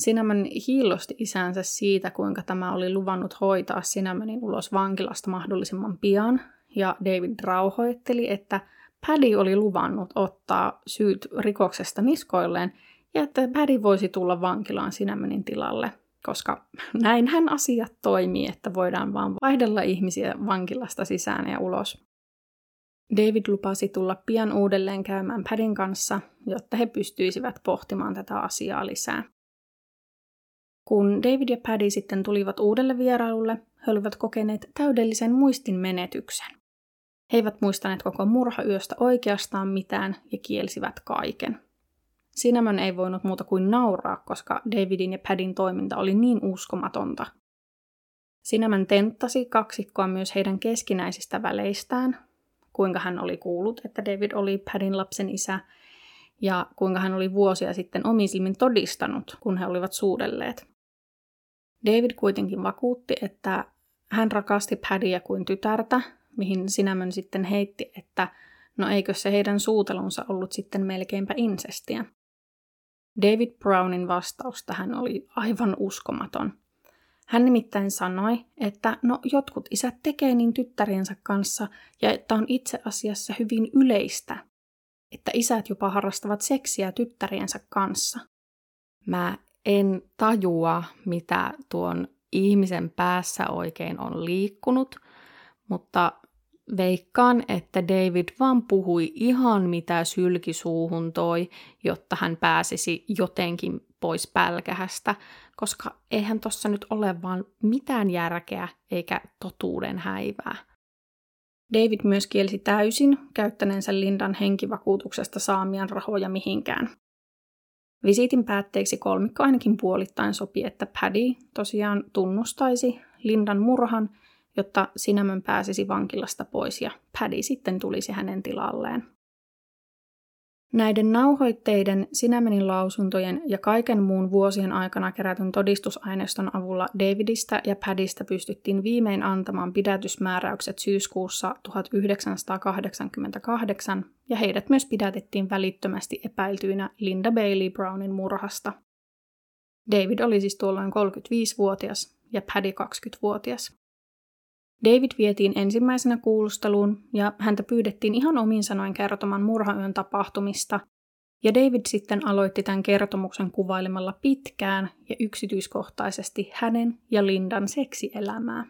Speaker 1: Cinnamon hiillosti isänsä siitä, kuinka tämä oli luvannut hoitaa Cinnamonin ulos vankilasta mahdollisimman pian, ja David rauhoitteli, että Paddy oli luvannut ottaa syyt rikoksesta niskoilleen, ja että Paddy voisi tulla vankilaan Cinnamonin tilalle, koska näinhän asiat toimii, että voidaan vaan vaihdella ihmisiä vankilasta sisään ja ulos. David lupasi tulla pian uudelleen käymään Padin kanssa, jotta he pystyisivät pohtimaan tätä asiaa lisää. Kun David ja Paddy sitten tulivat uudelle vierailulle, he olivat kokeneet täydellisen muistin menetyksen. He eivät muistaneet koko murhayöstä oikeastaan mitään ja kielsivät kaiken. Cinnamon ei voinut muuta kuin nauraa, koska Davidin ja Padin toiminta oli niin uskomatonta. Cinnamon tenttasi kaksikkoa myös heidän keskinäisistä väleistään, kuinka hän oli kuullut, että David oli Padin lapsen isä, ja kuinka hän oli vuosia sitten omisilmin todistanut, kun he olivat suudelleet. David kuitenkin vakuutti, että hän rakasti Paddyä kuin tytärtä, mihin Sinämön sitten heitti, että no eikö se heidän suutelunsa ollut sitten melkeinpä insestiä. David Brownin vastaus tähän oli aivan uskomaton. Hän nimittäin sanoi, että no jotkut isät tekee niin tyttäriensä kanssa ja että on itse asiassa hyvin yleistä, että isät jopa harrastavat seksiä tyttäriensä kanssa. Mä en tajua, mitä tuon ihmisen päässä oikein on liikkunut, mutta veikkaan, että David vaan puhui ihan mitä sylki suuhun toi, jotta hän pääsisi jotenkin pois pälkähästä, koska eihän tossa nyt ole vaan mitään järkeä eikä totuuden häivää. David myös kielsi täysin käyttäneensä Lindan henkivakuutuksesta saamian rahoja mihinkään. Visiitin päätteeksi kolmikko ainakin puolittain sopi, että Paddy tosiaan tunnustaisi Lindan murhan, jotta Sinämön pääsisi vankilasta pois ja Paddy sitten tulisi hänen tilalleen. Näiden nauhoitteiden, Sinämenin lausuntojen ja kaiken muun vuosien aikana kerätyn todistusaineiston avulla Davidista ja Padista pystyttiin viimein antamaan pidätysmääräykset syyskuussa 1988 ja heidät myös pidätettiin välittömästi epäiltyinä Linda Bailey Brownin murhasta. David oli siis tuolloin 35-vuotias ja Paddy 20-vuotias. David vietiin ensimmäisenä kuulusteluun ja häntä pyydettiin ihan omin sanoin kertomaan murhayön tapahtumista, ja David sitten aloitti tämän kertomuksen kuvailemalla pitkään ja yksityiskohtaisesti hänen ja Lindan seksielämää.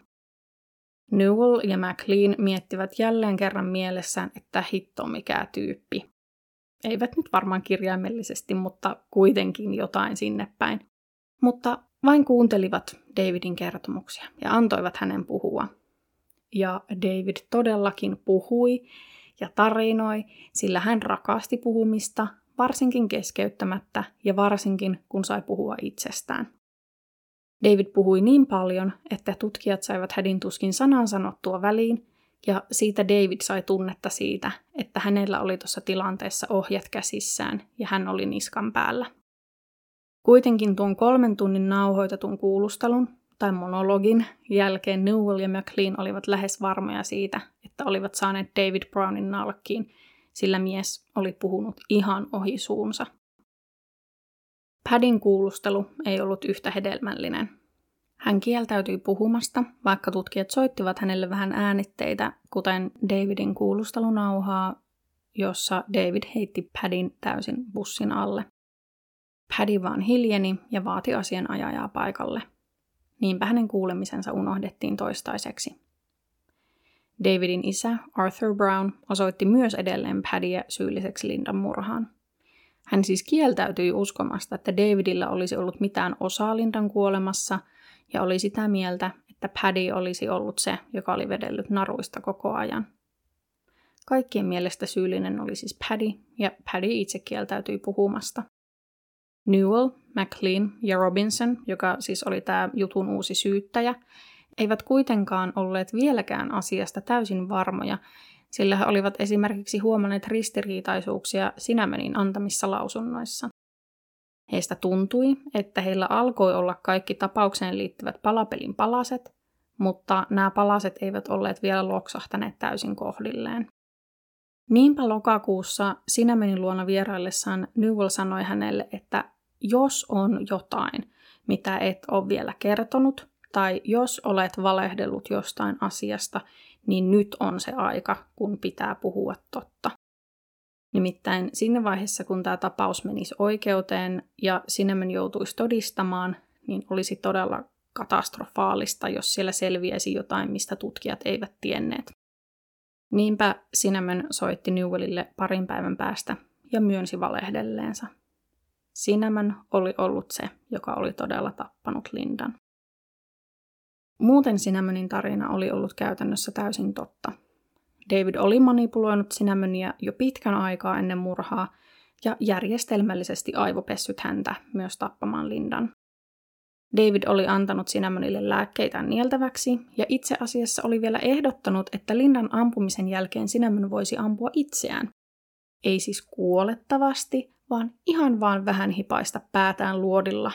Speaker 1: Newell ja McLean miettivät jälleen kerran mielessään, että hitto mikä tyyppi. Eivät nyt varmaan kirjaimellisesti, mutta kuitenkin jotain sinne päin. Mutta vain kuuntelivat Davidin kertomuksia ja antoivat hänen puhua. Ja David todellakin puhui ja tarinoi, sillä hän rakasti puhumista, varsinkin keskeyttämättä ja varsinkin kun sai puhua itsestään. David puhui niin paljon, että tutkijat saivat hädin tuskin sanan sanottua väliin, ja siitä David sai tunnetta siitä, että hänellä oli tuossa tilanteessa ohjat käsissään ja hän oli niskan päällä. Kuitenkin tuon kolmen tunnin nauhoitetun kuulustelun tai monologin jälkeen Newell ja McLean olivat lähes varmoja siitä, että olivat saaneet David Brownin nalkkiin, sillä mies oli puhunut ihan ohi suunsa. Padin kuulustelu ei ollut yhtä hedelmällinen. Hän kieltäytyi puhumasta, vaikka tutkijat soittivat hänelle vähän äänitteitä, kuten Davidin kuulustelunauhaa, jossa David heitti Padin täysin bussin alle. Paddy vaan hiljeni ja vaati asianajajaa paikalle. Niinpä hänen kuulemisensa unohdettiin toistaiseksi. Davidin isä, Arthur Brown, osoitti myös edelleen Paddyä syylliseksi Lindan murhaan. Hän siis kieltäytyi uskomasta, että Davidilla olisi ollut mitään osaa Lindan kuolemassa ja oli sitä mieltä, että Paddy olisi ollut se, joka oli vedellyt naruista koko ajan. Kaikkien mielestä syyllinen oli siis Paddy, ja Paddy itse kieltäytyi puhumasta. Newell, McLean ja Robinson, joka siis oli tämä jutun uusi syyttäjä, eivät kuitenkaan olleet vieläkään asiasta täysin varmoja, sillä he olivat esimerkiksi huomanneet ristiriitaisuuksia Sinämenin antamissa lausunnoissa. Heistä tuntui, että heillä alkoi olla kaikki tapaukseen liittyvät palapelin palaset, mutta nämä palaset eivät olleet vielä loksahtaneet täysin kohdilleen. Niinpä lokakuussa Sinämenin luona vieraillessaan Newell sanoi hänelle, että jos on jotain, mitä et ole vielä kertonut, tai jos olet valehdellut jostain asiasta, niin nyt on se aika, kun pitää puhua totta. Nimittäin siinä vaiheessa, kun tämä tapaus menisi oikeuteen ja Cinnamon joutuisi todistamaan, niin olisi todella katastrofaalista, jos siellä selviäisi jotain, mistä tutkijat eivät tienneet. Niinpä Cinnamon soitti Newellille parin päivän päästä ja myönsi valehdelleensa. Cinnamon oli ollut se, joka oli todella tappanut Lindan. Muuten Cinnamonin tarina oli ollut käytännössä täysin totta. David oli manipuloinut Cinnamonia jo pitkän aikaa ennen murhaa ja järjestelmällisesti aivopessyt häntä myös tappamaan Lindan. David oli antanut Cinnamonille lääkkeitä nieltäväksi ja itse asiassa oli vielä ehdottanut, että Lindan ampumisen jälkeen Cinnamon voisi ampua itseään. Ei siis kuolettavasti, vaan ihan vaan vähän hipaista päätään luodilla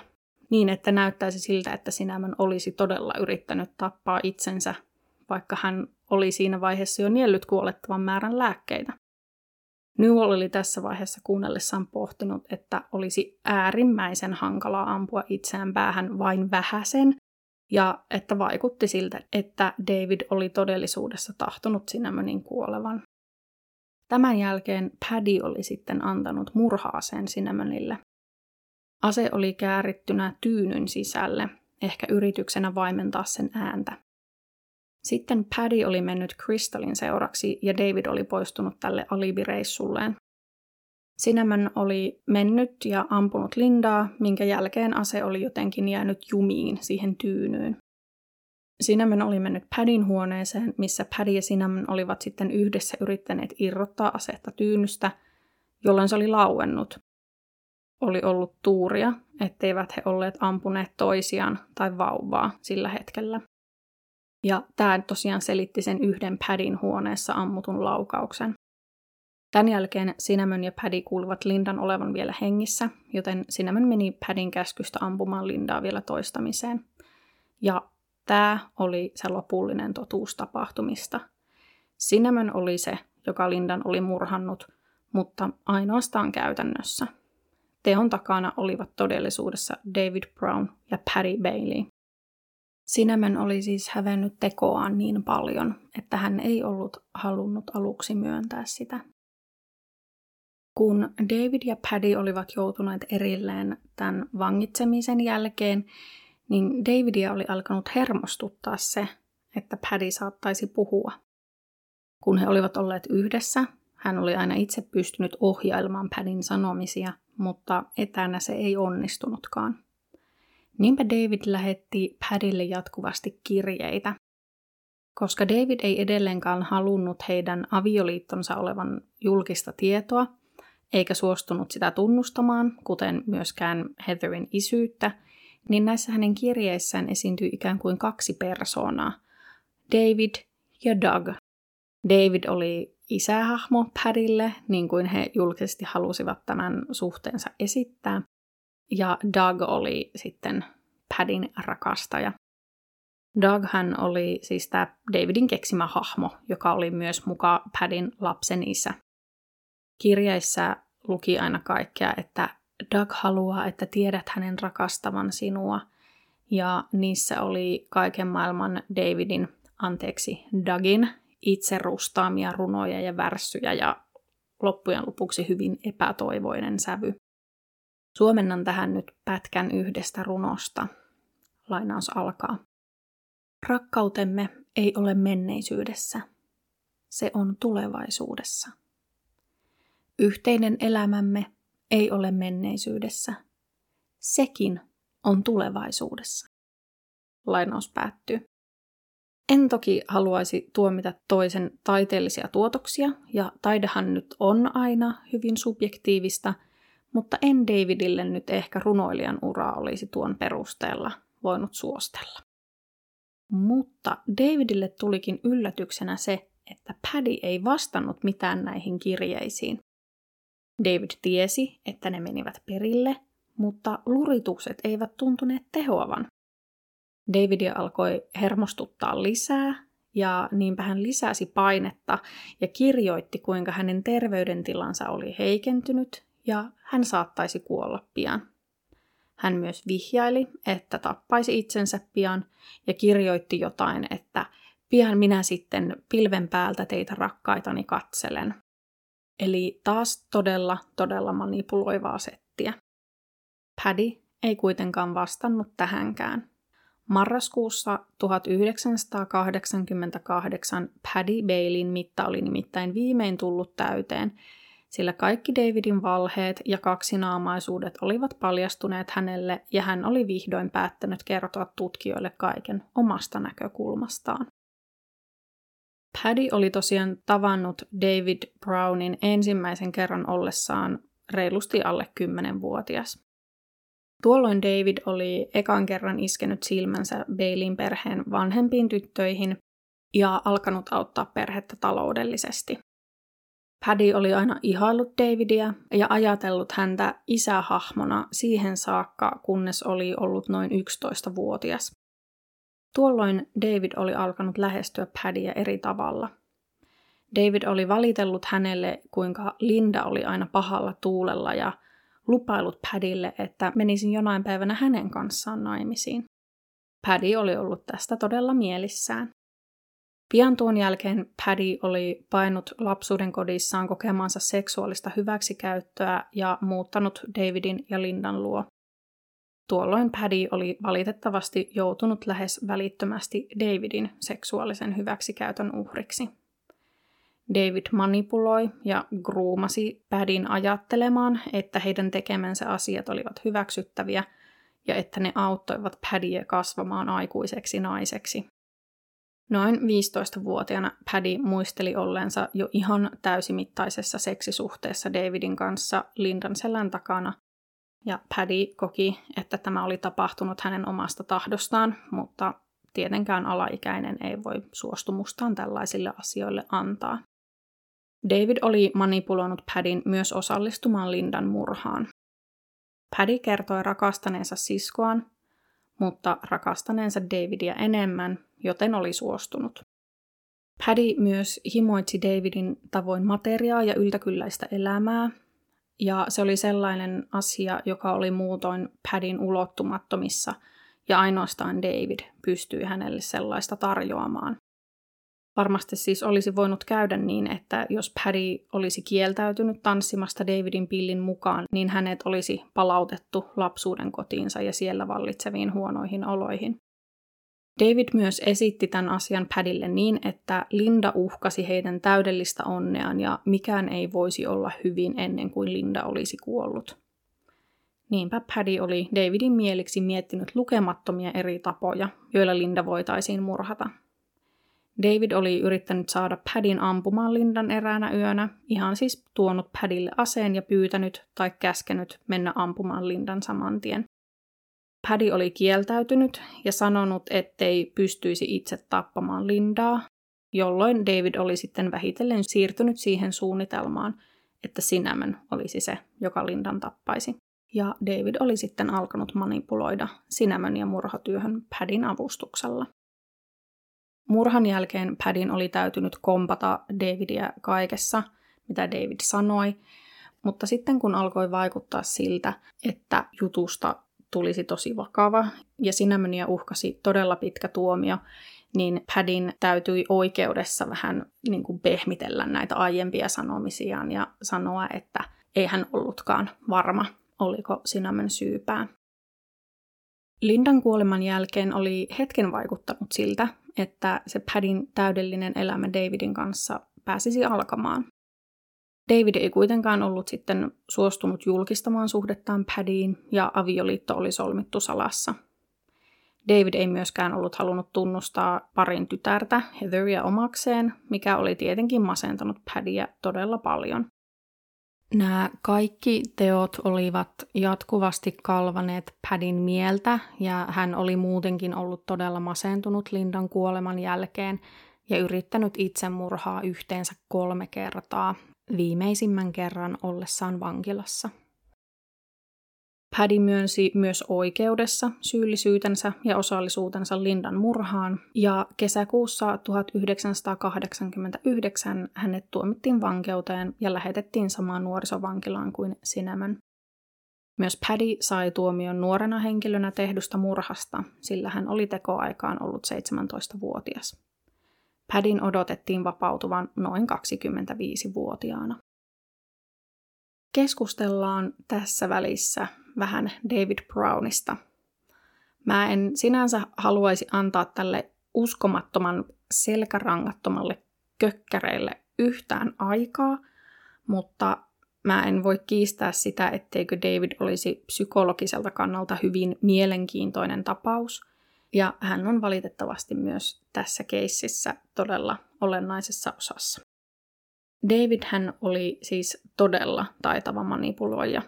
Speaker 1: niin, että näyttäisi siltä, että Sinämän olisi todella yrittänyt tappaa itsensä, vaikka hän oli siinä vaiheessa jo niellyt kuolettavan määrän lääkkeitä. Newell oli tässä vaiheessa kuunnellessaan pohtinut, että olisi äärimmäisen hankalaa ampua itseään päähän vain vähäsen, ja että vaikutti siltä, että David oli todellisuudessa tahtonut Sinämönin kuolevan. Tämän jälkeen Paddy oli sitten antanut murhaaseen Sinämönille, Ase oli käärittynä tyynyn sisälle, ehkä yrityksenä vaimentaa sen ääntä. Sitten Paddy oli mennyt Crystalin seuraksi ja David oli poistunut tälle alibireissulleen. Cinnamon oli mennyt ja ampunut Lindaa, minkä jälkeen ase oli jotenkin jäänyt jumiin siihen tyynyyn. Cinnamon oli mennyt Padin huoneeseen, missä Paddy ja Cinnamon olivat sitten yhdessä yrittäneet irrottaa asetta tyynystä, jolloin se oli lauennut, oli ollut tuuria, etteivät he olleet ampuneet toisiaan tai vauvaa sillä hetkellä. Ja tämä tosiaan selitti sen yhden Padin huoneessa ammutun laukauksen. Tämän jälkeen Cinnamon ja Paddy kuuluvat Lindan olevan vielä hengissä, joten Cinnamon meni Padin käskystä ampumaan Lindaa vielä toistamiseen. Ja tämä oli se lopullinen totuus tapahtumista. Cinnamon oli se, joka Lindan oli murhannut, mutta ainoastaan käytännössä – Teon takana olivat todellisuudessa David Brown ja Patty Bailey. Cinnamon oli siis hävennyt tekoaan niin paljon, että hän ei ollut halunnut aluksi myöntää sitä. Kun David ja Paddy olivat joutuneet erilleen tämän vangitsemisen jälkeen, niin Davidia oli alkanut hermostuttaa se, että Paddy saattaisi puhua. Kun he olivat olleet yhdessä, hän oli aina itse pystynyt ohjailemaan Padin sanomisia, mutta etänä se ei onnistunutkaan. Niinpä David lähetti Padille jatkuvasti kirjeitä. Koska David ei edelleenkaan halunnut heidän avioliittonsa olevan julkista tietoa, eikä suostunut sitä tunnustamaan, kuten myöskään Heatherin isyyttä, niin näissä hänen kirjeissään esiintyi ikään kuin kaksi persoonaa, David ja Doug. David oli isähahmo Padille, niin kuin he julkisesti halusivat tämän suhteensa esittää, ja Doug oli sitten Padin rakastaja. Doug hän oli siis tämä Davidin keksimä hahmo, joka oli myös muka Padin lapsen isä. Kirjeissä luki aina kaikkea, että Doug haluaa, että tiedät hänen rakastavan sinua. Ja niissä oli kaiken maailman Davidin, anteeksi, Dougin itse rustaamia runoja ja värssyjä ja loppujen lopuksi hyvin epätoivoinen sävy. Suomennan tähän nyt pätkän yhdestä runosta. Lainaus alkaa. Rakkautemme ei ole menneisyydessä. Se on tulevaisuudessa. Yhteinen elämämme ei ole menneisyydessä. Sekin on tulevaisuudessa. Lainaus päättyy. En toki haluaisi tuomita toisen taiteellisia tuotoksia, ja taidehan nyt on aina hyvin subjektiivista, mutta en Davidille nyt ehkä runoilijan ura olisi tuon perusteella voinut suostella. Mutta Davidille tulikin yllätyksenä se, että Paddy ei vastannut mitään näihin kirjeisiin. David tiesi, että ne menivät perille, mutta luritukset eivät tuntuneet tehoavan. Davidia alkoi hermostuttaa lisää, ja niinpä hän lisäsi painetta ja kirjoitti, kuinka hänen terveydentilansa oli heikentynyt ja hän saattaisi kuolla pian. Hän myös vihjaili, että tappaisi itsensä pian ja kirjoitti jotain, että pian minä sitten pilven päältä teitä rakkaitani katselen. Eli taas todella, todella manipuloivaa settiä. Paddy ei kuitenkaan vastannut tähänkään. Marraskuussa 1988 Paddy Baleyn mitta oli nimittäin viimein tullut täyteen, sillä kaikki Davidin valheet ja kaksinaamaisuudet olivat paljastuneet hänelle ja hän oli vihdoin päättänyt kertoa tutkijoille kaiken omasta näkökulmastaan. Paddy oli tosiaan tavannut David Brownin ensimmäisen kerran ollessaan reilusti alle 10-vuotias. Tuolloin David oli ekan kerran iskenyt silmänsä Bailin perheen vanhempiin tyttöihin ja alkanut auttaa perhettä taloudellisesti. Paddy oli aina ihaillut Davidia ja ajatellut häntä isähahmona siihen saakka, kunnes oli ollut noin 11-vuotias. Tuolloin David oli alkanut lähestyä Paddyä eri tavalla. David oli valitellut hänelle, kuinka Linda oli aina pahalla tuulella ja lupailut Padille, että menisin jonain päivänä hänen kanssaan naimisiin. Paddy oli ollut tästä todella mielissään. Pian tuon jälkeen Paddy oli painut lapsuuden kodissaan kokemansa seksuaalista hyväksikäyttöä ja muuttanut Davidin ja Lindan luo. Tuolloin Paddy oli valitettavasti joutunut lähes välittömästi Davidin seksuaalisen hyväksikäytön uhriksi. David manipuloi ja gruumasi Padin ajattelemaan, että heidän tekemänsä asiat olivat hyväksyttäviä ja että ne auttoivat Paddyä kasvamaan aikuiseksi naiseksi. Noin 15-vuotiaana Paddy muisteli olleensa jo ihan täysimittaisessa seksisuhteessa Davidin kanssa Lindan selän takana, ja Paddy koki, että tämä oli tapahtunut hänen omasta tahdostaan, mutta tietenkään alaikäinen ei voi suostumustaan tällaisille asioille antaa. David oli manipuloinut Padin myös osallistumaan Lindan murhaan. Paddy kertoi rakastaneensa siskoaan, mutta rakastaneensa Davidia enemmän, joten oli suostunut. Paddy myös himoitsi Davidin tavoin materiaa ja yltäkylläistä elämää, ja se oli sellainen asia, joka oli muutoin Padin ulottumattomissa, ja ainoastaan David pystyi hänelle sellaista tarjoamaan. Varmasti siis olisi voinut käydä niin, että jos Paddy olisi kieltäytynyt tanssimasta Davidin pillin mukaan, niin hänet olisi palautettu lapsuuden kotiinsa ja siellä vallitseviin huonoihin oloihin. David myös esitti tämän asian Padille niin, että Linda uhkasi heidän täydellistä onneaan ja mikään ei voisi olla hyvin ennen kuin Linda olisi kuollut. Niinpä Paddy oli Davidin mieliksi miettinyt lukemattomia eri tapoja, joilla Linda voitaisiin murhata. David oli yrittänyt saada Padin ampumaan Lindan eräänä yönä, ihan siis tuonut Padille aseen ja pyytänyt tai käskenyt mennä ampumaan Lindan saman tien. Paddy oli kieltäytynyt ja sanonut, ettei pystyisi itse tappamaan Lindaa, jolloin David oli sitten vähitellen siirtynyt siihen suunnitelmaan, että Cinnamon olisi se, joka Lindan tappaisi. Ja David oli sitten alkanut manipuloida Cinnamonia murhatyöhön Padin avustuksella. Murhan jälkeen Padin oli täytynyt kompata Davidia kaikessa, mitä David sanoi, mutta sitten kun alkoi vaikuttaa siltä, että jutusta tulisi tosi vakava ja Cinnamonia uhkasi todella pitkä tuomio, niin Padin täytyi oikeudessa vähän niin kuin pehmitellä näitä aiempia sanomisiaan ja sanoa, että ei hän ollutkaan varma, oliko Cinnamon syypää. Lindan kuoleman jälkeen oli hetken vaikuttanut siltä, että se Padin täydellinen elämä Davidin kanssa pääsisi alkamaan. David ei kuitenkaan ollut sitten suostunut julkistamaan suhdettaan Paddyin ja avioliitto oli solmittu salassa. David ei myöskään ollut halunnut tunnustaa parin tytärtä, Heatheria omakseen, mikä oli tietenkin masentanut Paddyä todella paljon. Nämä kaikki teot olivat jatkuvasti kalvaneet Padin mieltä ja hän oli muutenkin ollut todella masentunut Lindan kuoleman jälkeen ja yrittänyt itsemurhaa yhteensä kolme kertaa, viimeisimmän kerran ollessaan vankilassa. Paddy myönsi myös oikeudessa syyllisyytensä ja osallisuutensa Lindan murhaan, ja kesäkuussa 1989 hänet tuomittiin vankeuteen ja lähetettiin samaan nuorisovankilaan kuin Cinnamon. Myös Paddy sai tuomion nuorena henkilönä tehdystä murhasta, sillä hän oli tekoaikaan ollut 17-vuotias. Padin odotettiin vapautuvan noin 25-vuotiaana. Keskustellaan tässä välissä vähän David Brownista. Mä en sinänsä haluaisi antaa tälle uskomattoman selkärangattomalle kökkäreille yhtään aikaa, mutta mä en voi kiistää sitä, etteikö David olisi psykologiselta kannalta hyvin mielenkiintoinen tapaus – ja hän on valitettavasti myös tässä keississä todella olennaisessa osassa. David hän oli siis todella taitava manipuloija.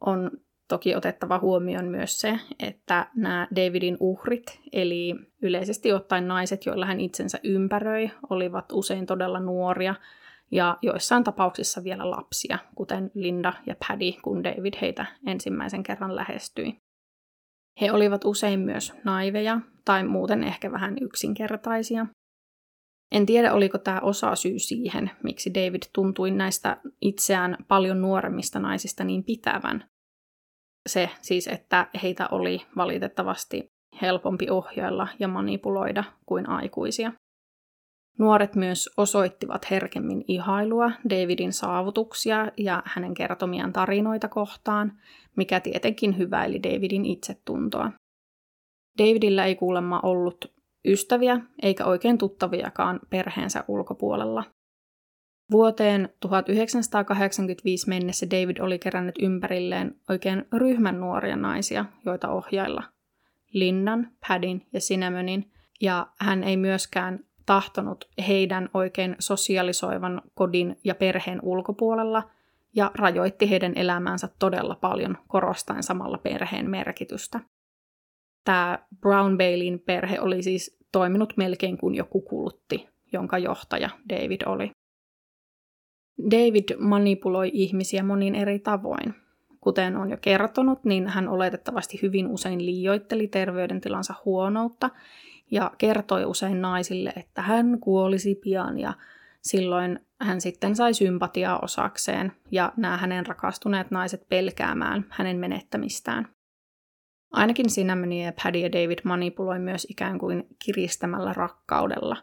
Speaker 1: On toki otettava huomioon myös se, että nämä Davidin uhrit, eli yleisesti ottaen naiset, joilla hän itsensä ympäröi, olivat usein todella nuoria ja joissain tapauksissa vielä lapsia, kuten Linda ja Paddy, kun David heitä ensimmäisen kerran lähestyi. He olivat usein myös naiveja tai muuten ehkä vähän yksinkertaisia. En tiedä, oliko tämä osa syy siihen, miksi David tuntui näistä itseään paljon nuoremmista naisista niin pitävän. Se siis, että heitä oli valitettavasti helpompi ohjailla ja manipuloida kuin aikuisia. Nuoret myös osoittivat herkemmin ihailua Davidin saavutuksia ja hänen kertomiaan tarinoita kohtaan, mikä tietenkin hyväili Davidin itsetuntoa. Davidillä ei kuulemma ollut ystäviä eikä oikein tuttaviakaan perheensä ulkopuolella. Vuoteen 1985 mennessä David oli kerännyt ympärilleen oikein ryhmän nuoria naisia, joita ohjailla. Linnan, Padin ja Cinnamonin, ja hän ei myöskään tahtonut heidän oikein sosialisoivan kodin ja perheen ulkopuolella ja rajoitti heidän elämäänsä todella paljon korostaen samalla perheen merkitystä. Tämä Brown Baileyn perhe oli siis toiminut melkein kuin joku kultti, jonka johtaja David oli. David manipuloi ihmisiä monin eri tavoin. Kuten on jo kertonut, niin hän oletettavasti hyvin usein liioitteli terveydentilansa huonoutta ja kertoi usein naisille, että hän kuolisi pian ja silloin hän sitten sai sympatiaa osakseen ja nämä hänen rakastuneet naiset pelkäämään hänen menettämistään. Ainakin Cinnamoni ja Paddy ja David manipuloi myös ikään kuin kiristämällä rakkaudella.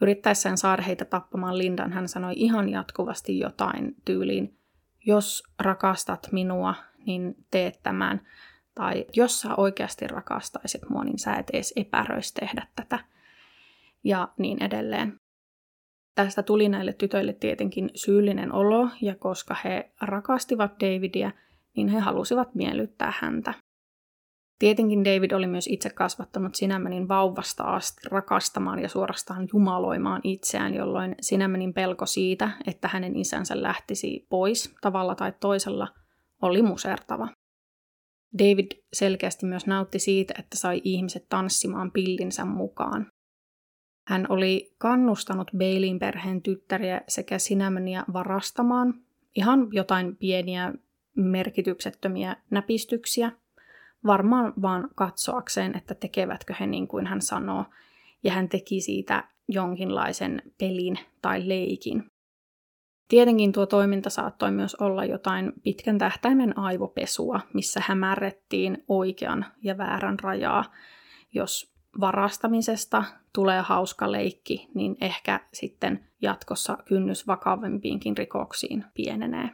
Speaker 1: Yrittäessään saada heitä tappamaan Lindan hän sanoi ihan jatkuvasti jotain tyyliin, jos rakastat minua, niin teet tämän. Tai jos sä oikeasti rakastaisit mua, niin sä et edes epäröisi tehdä tätä. Ja niin edelleen. Tästä tuli näille tytöille tietenkin syyllinen olo, ja koska he rakastivat Davidia, niin he halusivat miellyttää häntä. Tietenkin David oli myös itse kasvattanut Sinämenin vauvasta asti rakastamaan ja suorastaan jumaloimaan itseään, jolloin Sinämenin pelko siitä, että hänen isänsä lähtisi pois tavalla tai toisella, oli musertava. David selkeästi myös nautti siitä, että sai ihmiset tanssimaan pillinsä mukaan. Hän oli kannustanut Bailin perheen tyttäriä sekä Sinämöniä varastamaan ihan jotain pieniä merkityksettömiä näpistyksiä, varmaan vaan katsoakseen, että tekevätkö he niin kuin hän sanoo, ja hän teki siitä jonkinlaisen pelin tai leikin. Tietenkin tuo toiminta saattoi myös olla jotain pitkän tähtäimen aivopesua, missä hämärrettiin oikean ja väärän rajaa. Jos varastamisesta tulee hauska leikki, niin ehkä sitten jatkossa kynnys vakavempiinkin rikoksiin pienenee.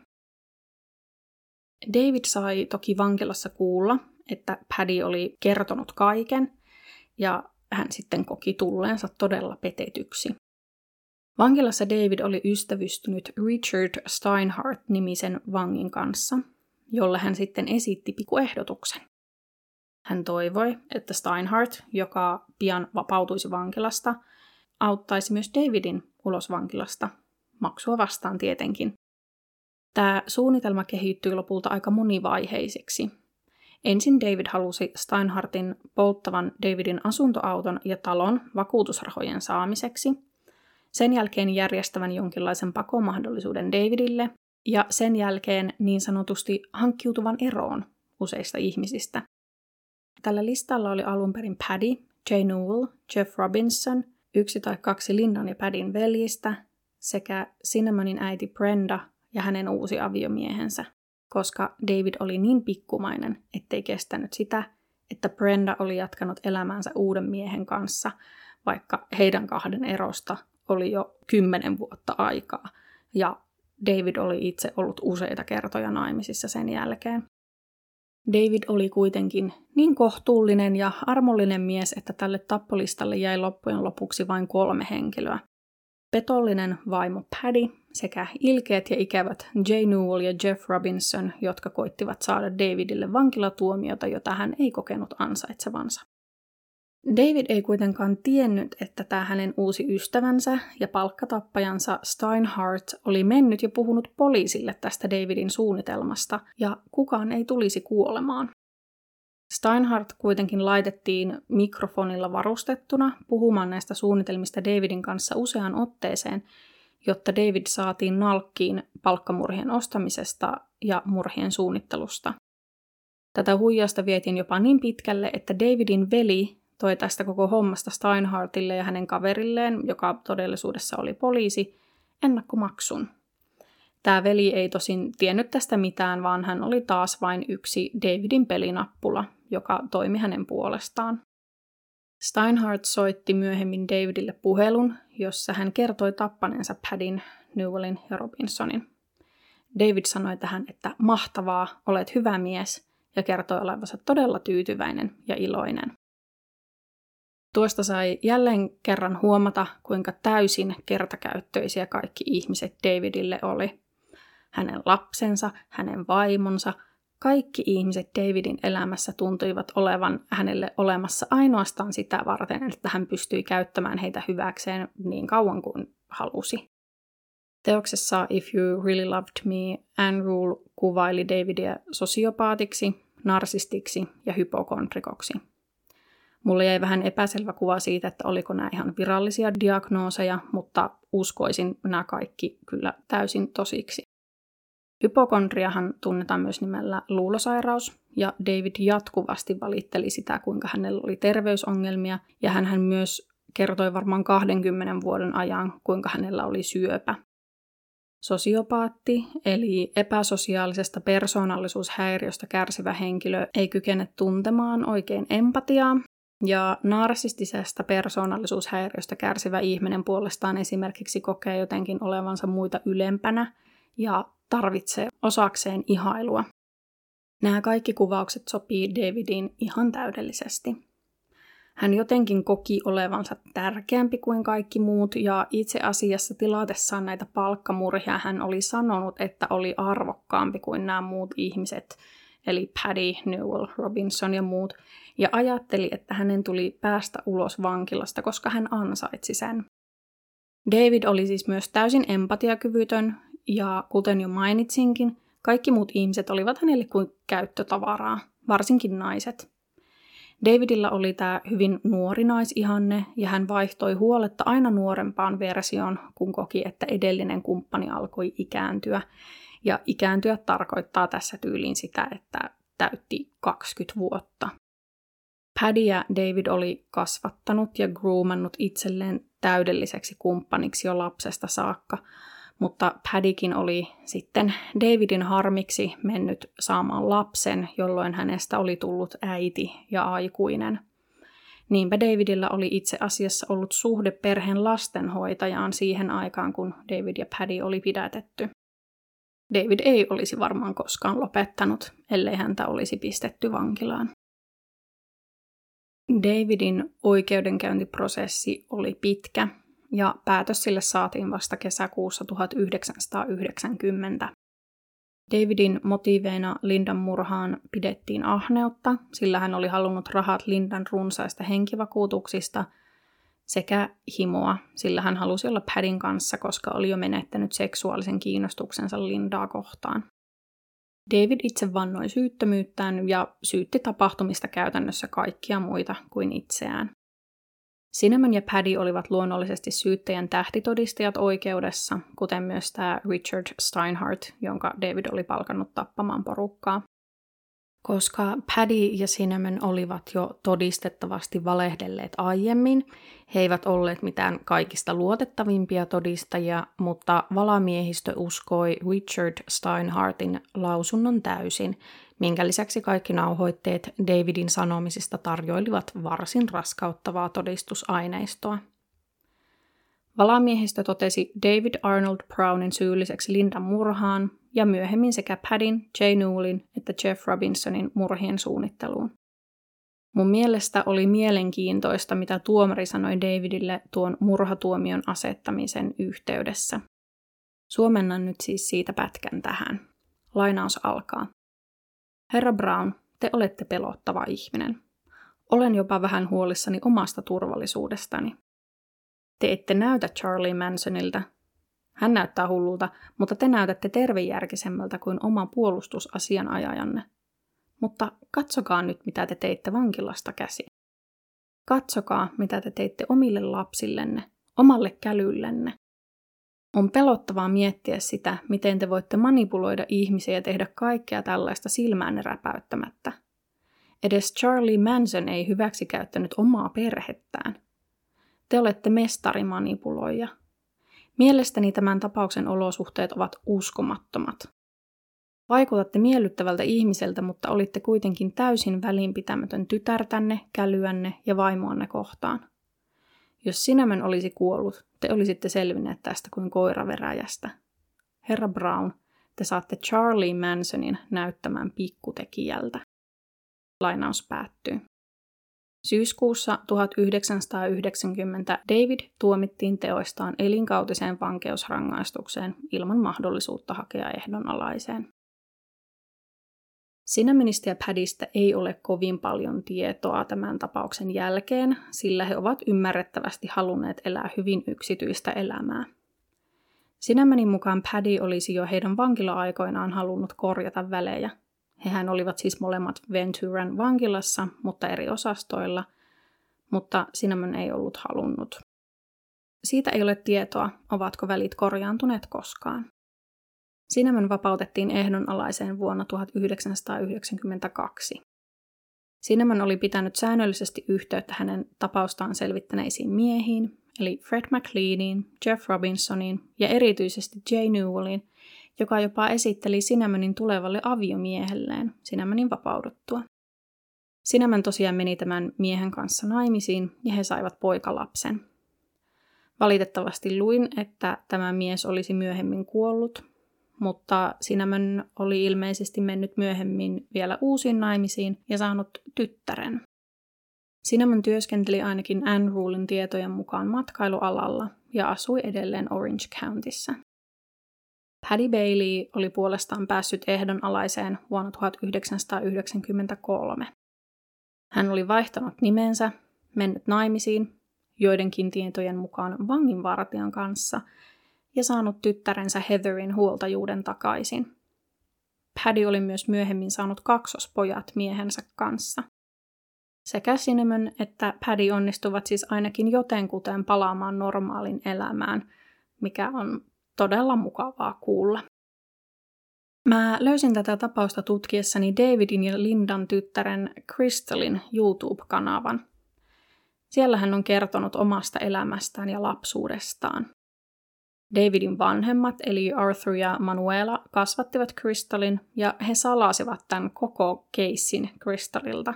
Speaker 1: David sai toki vankilassa kuulla, että Paddy oli kertonut kaiken, ja hän sitten koki tulleensa todella petetyksi. Vankilassa David oli ystävystynyt Richard Steinhardt-nimisen vangin kanssa, jolle hän sitten esitti pikuehdotuksen. Hän toivoi, että Steinhardt, joka pian vapautuisi vankilasta, auttaisi myös Davidin ulos vankilasta, maksua vastaan tietenkin. Tämä suunnitelma kehittyi lopulta aika monivaiheiseksi. Ensin David halusi Steinhardtin polttavan Davidin asuntoauton ja talon vakuutusrahojen saamiseksi, sen jälkeen järjestävän jonkinlaisen pakomahdollisuuden Davidille ja sen jälkeen niin sanotusti hankkiutuvan eroon useista ihmisistä. Tällä listalla oli alun perin Paddy, Jay Newell, Jeff Robinson, yksi tai kaksi Lindan ja Paddyn veljistä sekä Cinnamonin äiti Brenda ja hänen uusi aviomiehensä, koska David oli niin pikkumainen, ettei kestänyt sitä, että Brenda oli jatkanut elämäänsä uuden miehen kanssa, vaikka heidän kahden erosta oli jo kymmenen vuotta aikaa, ja David oli itse ollut useita kertoja naimisissa sen jälkeen. David oli kuitenkin niin kohtuullinen ja armollinen mies, että tälle tappolistalle jäi loppujen lopuksi vain kolme henkilöä. Petollinen vaimo Paddy sekä ilkeät ja ikävät Jay Newell ja Jeff Robinson, jotka koittivat saada Davidille vankilatuomiota, jota hän ei kokenut ansaitsevansa. David ei kuitenkaan tiennyt, että tämä hänen uusi ystävänsä ja palkkatappajansa Steinhardt oli mennyt ja puhunut poliisille tästä Davidin suunnitelmasta, ja kukaan ei tulisi kuolemaan. Steinhardt kuitenkin laitettiin mikrofonilla varustettuna puhumaan näistä suunnitelmista Davidin kanssa useaan otteeseen, jotta David saatiin nalkkiin palkkamurhien ostamisesta ja murhien suunnittelusta. Tätä huijasta vietiin jopa niin pitkälle, että Davidin veli toi tästä koko hommasta Steinhardtille ja hänen kaverilleen, joka todellisuudessa oli poliisi, ennakkomaksun. Tämä veli ei tosin tiennyt tästä mitään, vaan hän oli taas vain yksi Davidin pelinappula, joka toimi hänen puolestaan. Steinhardt soitti myöhemmin Davidille puhelun, jossa hän kertoi tappaneensa Padin, Newellin ja Robinsonin. David sanoi tähän, että mahtavaa, olet hyvä mies, ja kertoi olevansa todella tyytyväinen ja iloinen. Tuosta sai jälleen kerran huomata, kuinka täysin kertakäyttöisiä kaikki ihmiset Davidille oli. Hänen lapsensa, hänen vaimonsa, kaikki ihmiset Davidin elämässä tuntuivat olevan hänelle olemassa ainoastaan sitä varten, että hän pystyi käyttämään heitä hyväkseen niin kauan kuin halusi. Teoksessa If You Really Loved Me, Anne Rule kuvaili Davidia sosiopaatiksi, narsistiksi ja hypokondrikoksi. Mulle jäi vähän epäselvä kuva siitä, että oliko nämä ihan virallisia diagnooseja, mutta uskoisin nämä kaikki kyllä täysin tosiksi. Hypokondriahan tunnetaan myös nimellä luulosairaus, ja David jatkuvasti valitteli sitä, kuinka hänellä oli terveysongelmia, ja hän myös kertoi varmaan 20 vuoden ajan, kuinka hänellä oli syöpä. Sosiopaatti, eli epäsosiaalisesta persoonallisuushäiriöstä kärsivä henkilö, ei kykene tuntemaan oikein empatiaa, ja narsistisesta persoonallisuushäiriöstä kärsivä ihminen puolestaan esimerkiksi kokee jotenkin olevansa muita ylempänä ja tarvitsee osakseen ihailua. Nämä kaikki kuvaukset sopii Davidin ihan täydellisesti. Hän jotenkin koki olevansa tärkeämpi kuin kaikki muut ja itse asiassa tilatessaan näitä palkkamurhia hän oli sanonut, että oli arvokkaampi kuin nämä muut ihmiset, eli Paddy, Newell, Robinson ja muut, ja ajatteli, että hänen tuli päästä ulos vankilasta, koska hän ansaitsi sen. David oli siis myös täysin empatiakyvytön, ja kuten jo mainitsinkin, kaikki muut ihmiset olivat hänelle kuin käyttötavaraa, varsinkin naiset. Davidilla oli tämä hyvin nuori naisihanne ja hän vaihtoi huoletta aina nuorempaan versioon, kun koki, että edellinen kumppani alkoi ikääntyä. Ja ikääntyä tarkoittaa tässä tyyliin sitä, että täytti 20 vuotta. Paddy ja David oli kasvattanut ja groomannut itselleen täydelliseksi kumppaniksi jo lapsesta saakka – mutta Paddykin oli sitten Davidin harmiksi mennyt saamaan lapsen, jolloin hänestä oli tullut äiti ja aikuinen. Niinpä Davidilla oli itse asiassa ollut suhde perheen lastenhoitajaan siihen aikaan, kun David ja Paddy oli pidätetty. David ei olisi varmaan koskaan lopettanut, ellei häntä olisi pistetty vankilaan. Davidin oikeudenkäyntiprosessi oli pitkä ja päätös sille saatiin vasta kesäkuussa 1990. Davidin motiiveina Lindan murhaan pidettiin ahneutta, sillä hän oli halunnut rahat Lindan runsaista henkivakuutuksista sekä himoa, sillä hän halusi olla Padin kanssa, koska oli jo menettänyt seksuaalisen kiinnostuksensa Lindaa kohtaan. David itse vannoi syyttömyyttään ja syytti tapahtumista käytännössä kaikkia muita kuin itseään. Cinnamon ja Paddy olivat luonnollisesti syyttäjän tähtitodistajat oikeudessa, kuten myös tämä Richard Steinhardt, jonka David oli palkannut tappamaan porukkaa. Koska Paddy ja Cinnamon olivat jo todistettavasti valehdelleet aiemmin, he eivät olleet mitään kaikista luotettavimpia todistajia, mutta valamiehistö uskoi Richard Steinhardtin lausunnon täysin, minkä lisäksi kaikki nauhoitteet Davidin sanomisista tarjoilivat varsin raskauttavaa todistusaineistoa. Valamiehistö totesi David Arnold Brownin syylliseksi Lindan murhaan ja myöhemmin sekä Paddin, Jay Newellin että Jeff Robinsonin murhien suunnitteluun. Mun mielestä oli mielenkiintoista, mitä tuomari sanoi Davidille tuon murhatuomion asettamisen yhteydessä. Suomennan nyt siis siitä pätkän tähän. Lainaus alkaa. Herra Brown, te olette pelottava ihminen. Olen jopa vähän huolissani omasta turvallisuudestani. Te ette näytä Charlie Mansonilta. Hän näyttää hullulta, mutta te näytätte tervejärkisemmältä kuin oma puolustusasianajajanne. Mutta katsokaa nyt, mitä te teitte vankilasta käsi. Katsokaa, mitä te teitte omille lapsillenne, omalle kälyllenne. On pelottavaa miettiä sitä, miten te voitte manipuloida ihmisiä ja tehdä kaikkea tällaista silmäänne räpäyttämättä. Edes Charlie Manson ei hyväksi käyttänyt omaa perhettään. Te olette mestarimanipuloija. Mielestäni tämän tapauksen olosuhteet ovat uskomattomat. Vaikutatte miellyttävältä ihmiseltä, mutta olitte kuitenkin täysin välinpitämätön tytärtänne, kälyänne ja vaimoanne kohtaan. Jos Sinämän olisi kuollut, te olisitte selvinneet tästä kuin koiraveräjästä. Herra Brown, te saatte Charlie Mansonin näyttämään pikkutekijältä. Lainaus päättyy. Syyskuussa 1990 David tuomittiin teoistaan elinkautiseen vankeusrangaistukseen ilman mahdollisuutta hakea ehdonalaiseen. Sinäministä ja Padista ei ole kovin paljon tietoa tämän tapauksen jälkeen, sillä he ovat ymmärrettävästi halunneet elää hyvin yksityistä elämää. Sinämenin mukaan Paddy olisi jo heidän vankila-aikoinaan halunnut korjata välejä. Hehän olivat siis molemmat Venturan vankilassa, mutta eri osastoilla, mutta Cinnamon ei ollut halunnut. Siitä ei ole tietoa, ovatko välit korjaantuneet koskaan. Cinnamon vapautettiin ehdonalaiseen vuonna 1992. Cinnamon oli pitänyt säännöllisesti yhteyttä hänen tapaustaan selvittäneisiin miehiin, eli Fred McLeaniin, Jeff Robinsoniin ja erityisesti Jay Newelliin, joka jopa esitteli Sinamanin tulevalle aviomiehelleen Sinamanin vapauduttua. Sinamän tosiaan meni tämän miehen kanssa naimisiin ja he saivat poikalapsen. Valitettavasti luin, että tämä mies olisi myöhemmin kuollut, mutta Sinamon oli ilmeisesti mennyt myöhemmin vielä uusiin naimisiin ja saanut tyttären. Cinnamon työskenteli ainakin Anne Rulin tietojen mukaan matkailualalla ja asui edelleen Orange Countyssa. Paddy Bailey oli puolestaan päässyt ehdonalaiseen vuonna 1993. Hän oli vaihtanut nimensä, mennyt naimisiin, joidenkin tietojen mukaan vanginvartijan kanssa, ja saanut tyttärensä Heatherin huoltajuuden takaisin. Paddy oli myös myöhemmin saanut kaksospojat miehensä kanssa. Sekä Cinnamon että Paddy onnistuvat siis ainakin jotenkuten palaamaan normaalin elämään, mikä on todella mukavaa kuulla. Mä löysin tätä tapausta tutkiessani Davidin ja Lindan tyttären Crystalin YouTube-kanavan. Siellä hän on kertonut omasta elämästään ja lapsuudestaan. Davidin vanhemmat, eli Arthur ja Manuela, kasvattivat Crystalin ja he salasivat tämän koko keissin Crystalilta.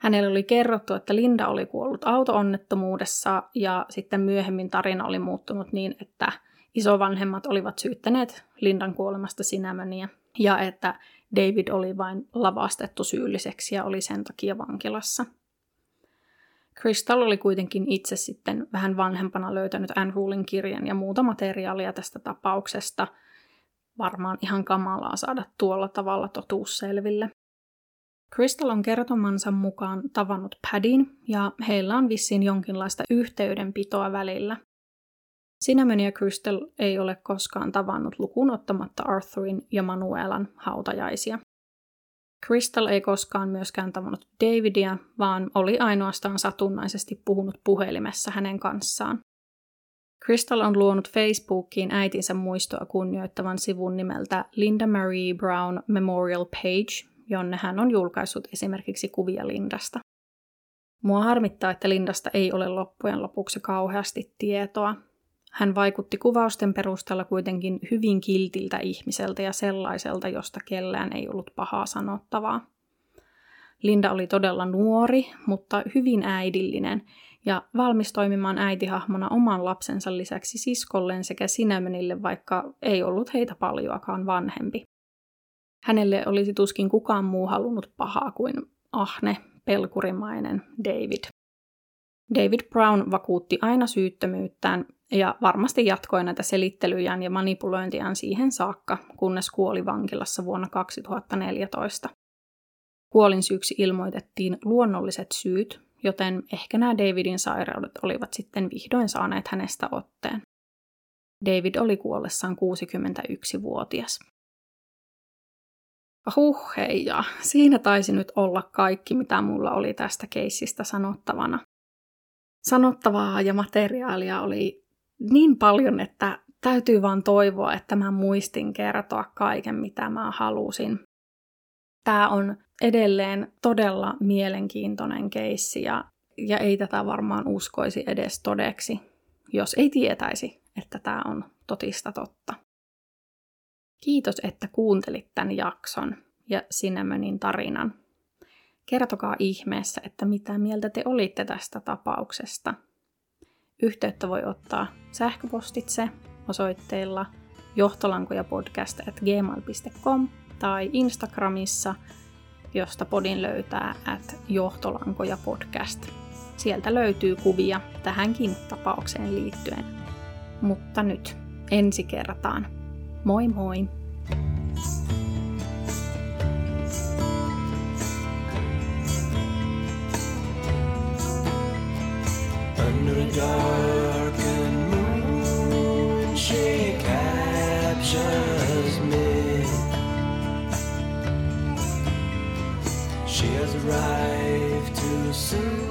Speaker 1: Hänelle oli kerrottu, että Linda oli kuollut autoonnettomuudessa ja sitten myöhemmin tarina oli muuttunut niin, että isovanhemmat olivat syyttäneet Lindan kuolemasta Sinämöniä ja että David oli vain lavastettu syylliseksi ja oli sen takia vankilassa. Crystal oli kuitenkin itse sitten vähän vanhempana löytänyt Anne Rulin kirjan ja muuta materiaalia tästä tapauksesta. Varmaan ihan kamalaa saada tuolla tavalla totuus selville. Crystal on kertomansa mukaan tavannut Padin ja heillä on vissiin jonkinlaista yhteydenpitoa välillä. Cinnamon ja Crystal ei ole koskaan tavannut lukuun ottamatta Arthurin ja Manuelan hautajaisia. Crystal ei koskaan myöskään tavannut Davidia, vaan oli ainoastaan satunnaisesti puhunut puhelimessa hänen kanssaan. Crystal on luonut Facebookiin äitinsä muistoa kunnioittavan sivun nimeltä Linda Marie Brown Memorial Page, jonne hän on julkaissut esimerkiksi kuvia Lindasta. Mua harmittaa, että Lindasta ei ole loppujen lopuksi kauheasti tietoa. Hän vaikutti kuvausten perusteella kuitenkin hyvin kiltiltä ihmiseltä ja sellaiselta, josta kellään ei ollut pahaa sanottavaa. Linda oli todella nuori, mutta hyvin äidillinen ja valmis toimimaan äitihahmona oman lapsensa lisäksi siskolleen sekä Sinämönille, vaikka ei ollut heitä paljoakaan vanhempi. Hänelle olisi tuskin kukaan muu halunnut pahaa kuin ahne, pelkurimainen David. David Brown vakuutti aina syyttömyyttään ja varmasti jatkoi näitä selittelyjään ja manipulointiaan siihen saakka, kunnes kuoli vankilassa vuonna 2014. Kuolin syyksi ilmoitettiin luonnolliset syyt, joten ehkä nämä Davidin sairaudet olivat sitten vihdoin saaneet hänestä otteen. David oli kuollessaan 61-vuotias. Huh, hei, ja siinä taisi nyt olla kaikki, mitä mulla oli tästä keissistä sanottavana. Sanottavaa ja materiaalia oli niin paljon, että täytyy vaan toivoa, että mä muistin kertoa kaiken, mitä mä halusin. Tämä on edelleen todella mielenkiintoinen keissi ja, ja ei tätä varmaan uskoisi edes todeksi, jos ei tietäisi, että tämä on totista totta. Kiitos, että kuuntelit tämän jakson ja Cinnamonin tarinan. Kertokaa ihmeessä, että mitä mieltä te olitte tästä tapauksesta. Yhteyttä voi ottaa sähköpostitse osoitteilla johtolankojapodcast.gmail.com tai Instagramissa, josta podin löytää at johtolankojapodcast. Sieltä löytyy kuvia tähänkin tapaukseen liittyen. Mutta nyt ensi kertaan. Moi moi! Under a darkened moon, she captures me. She has arrived too soon,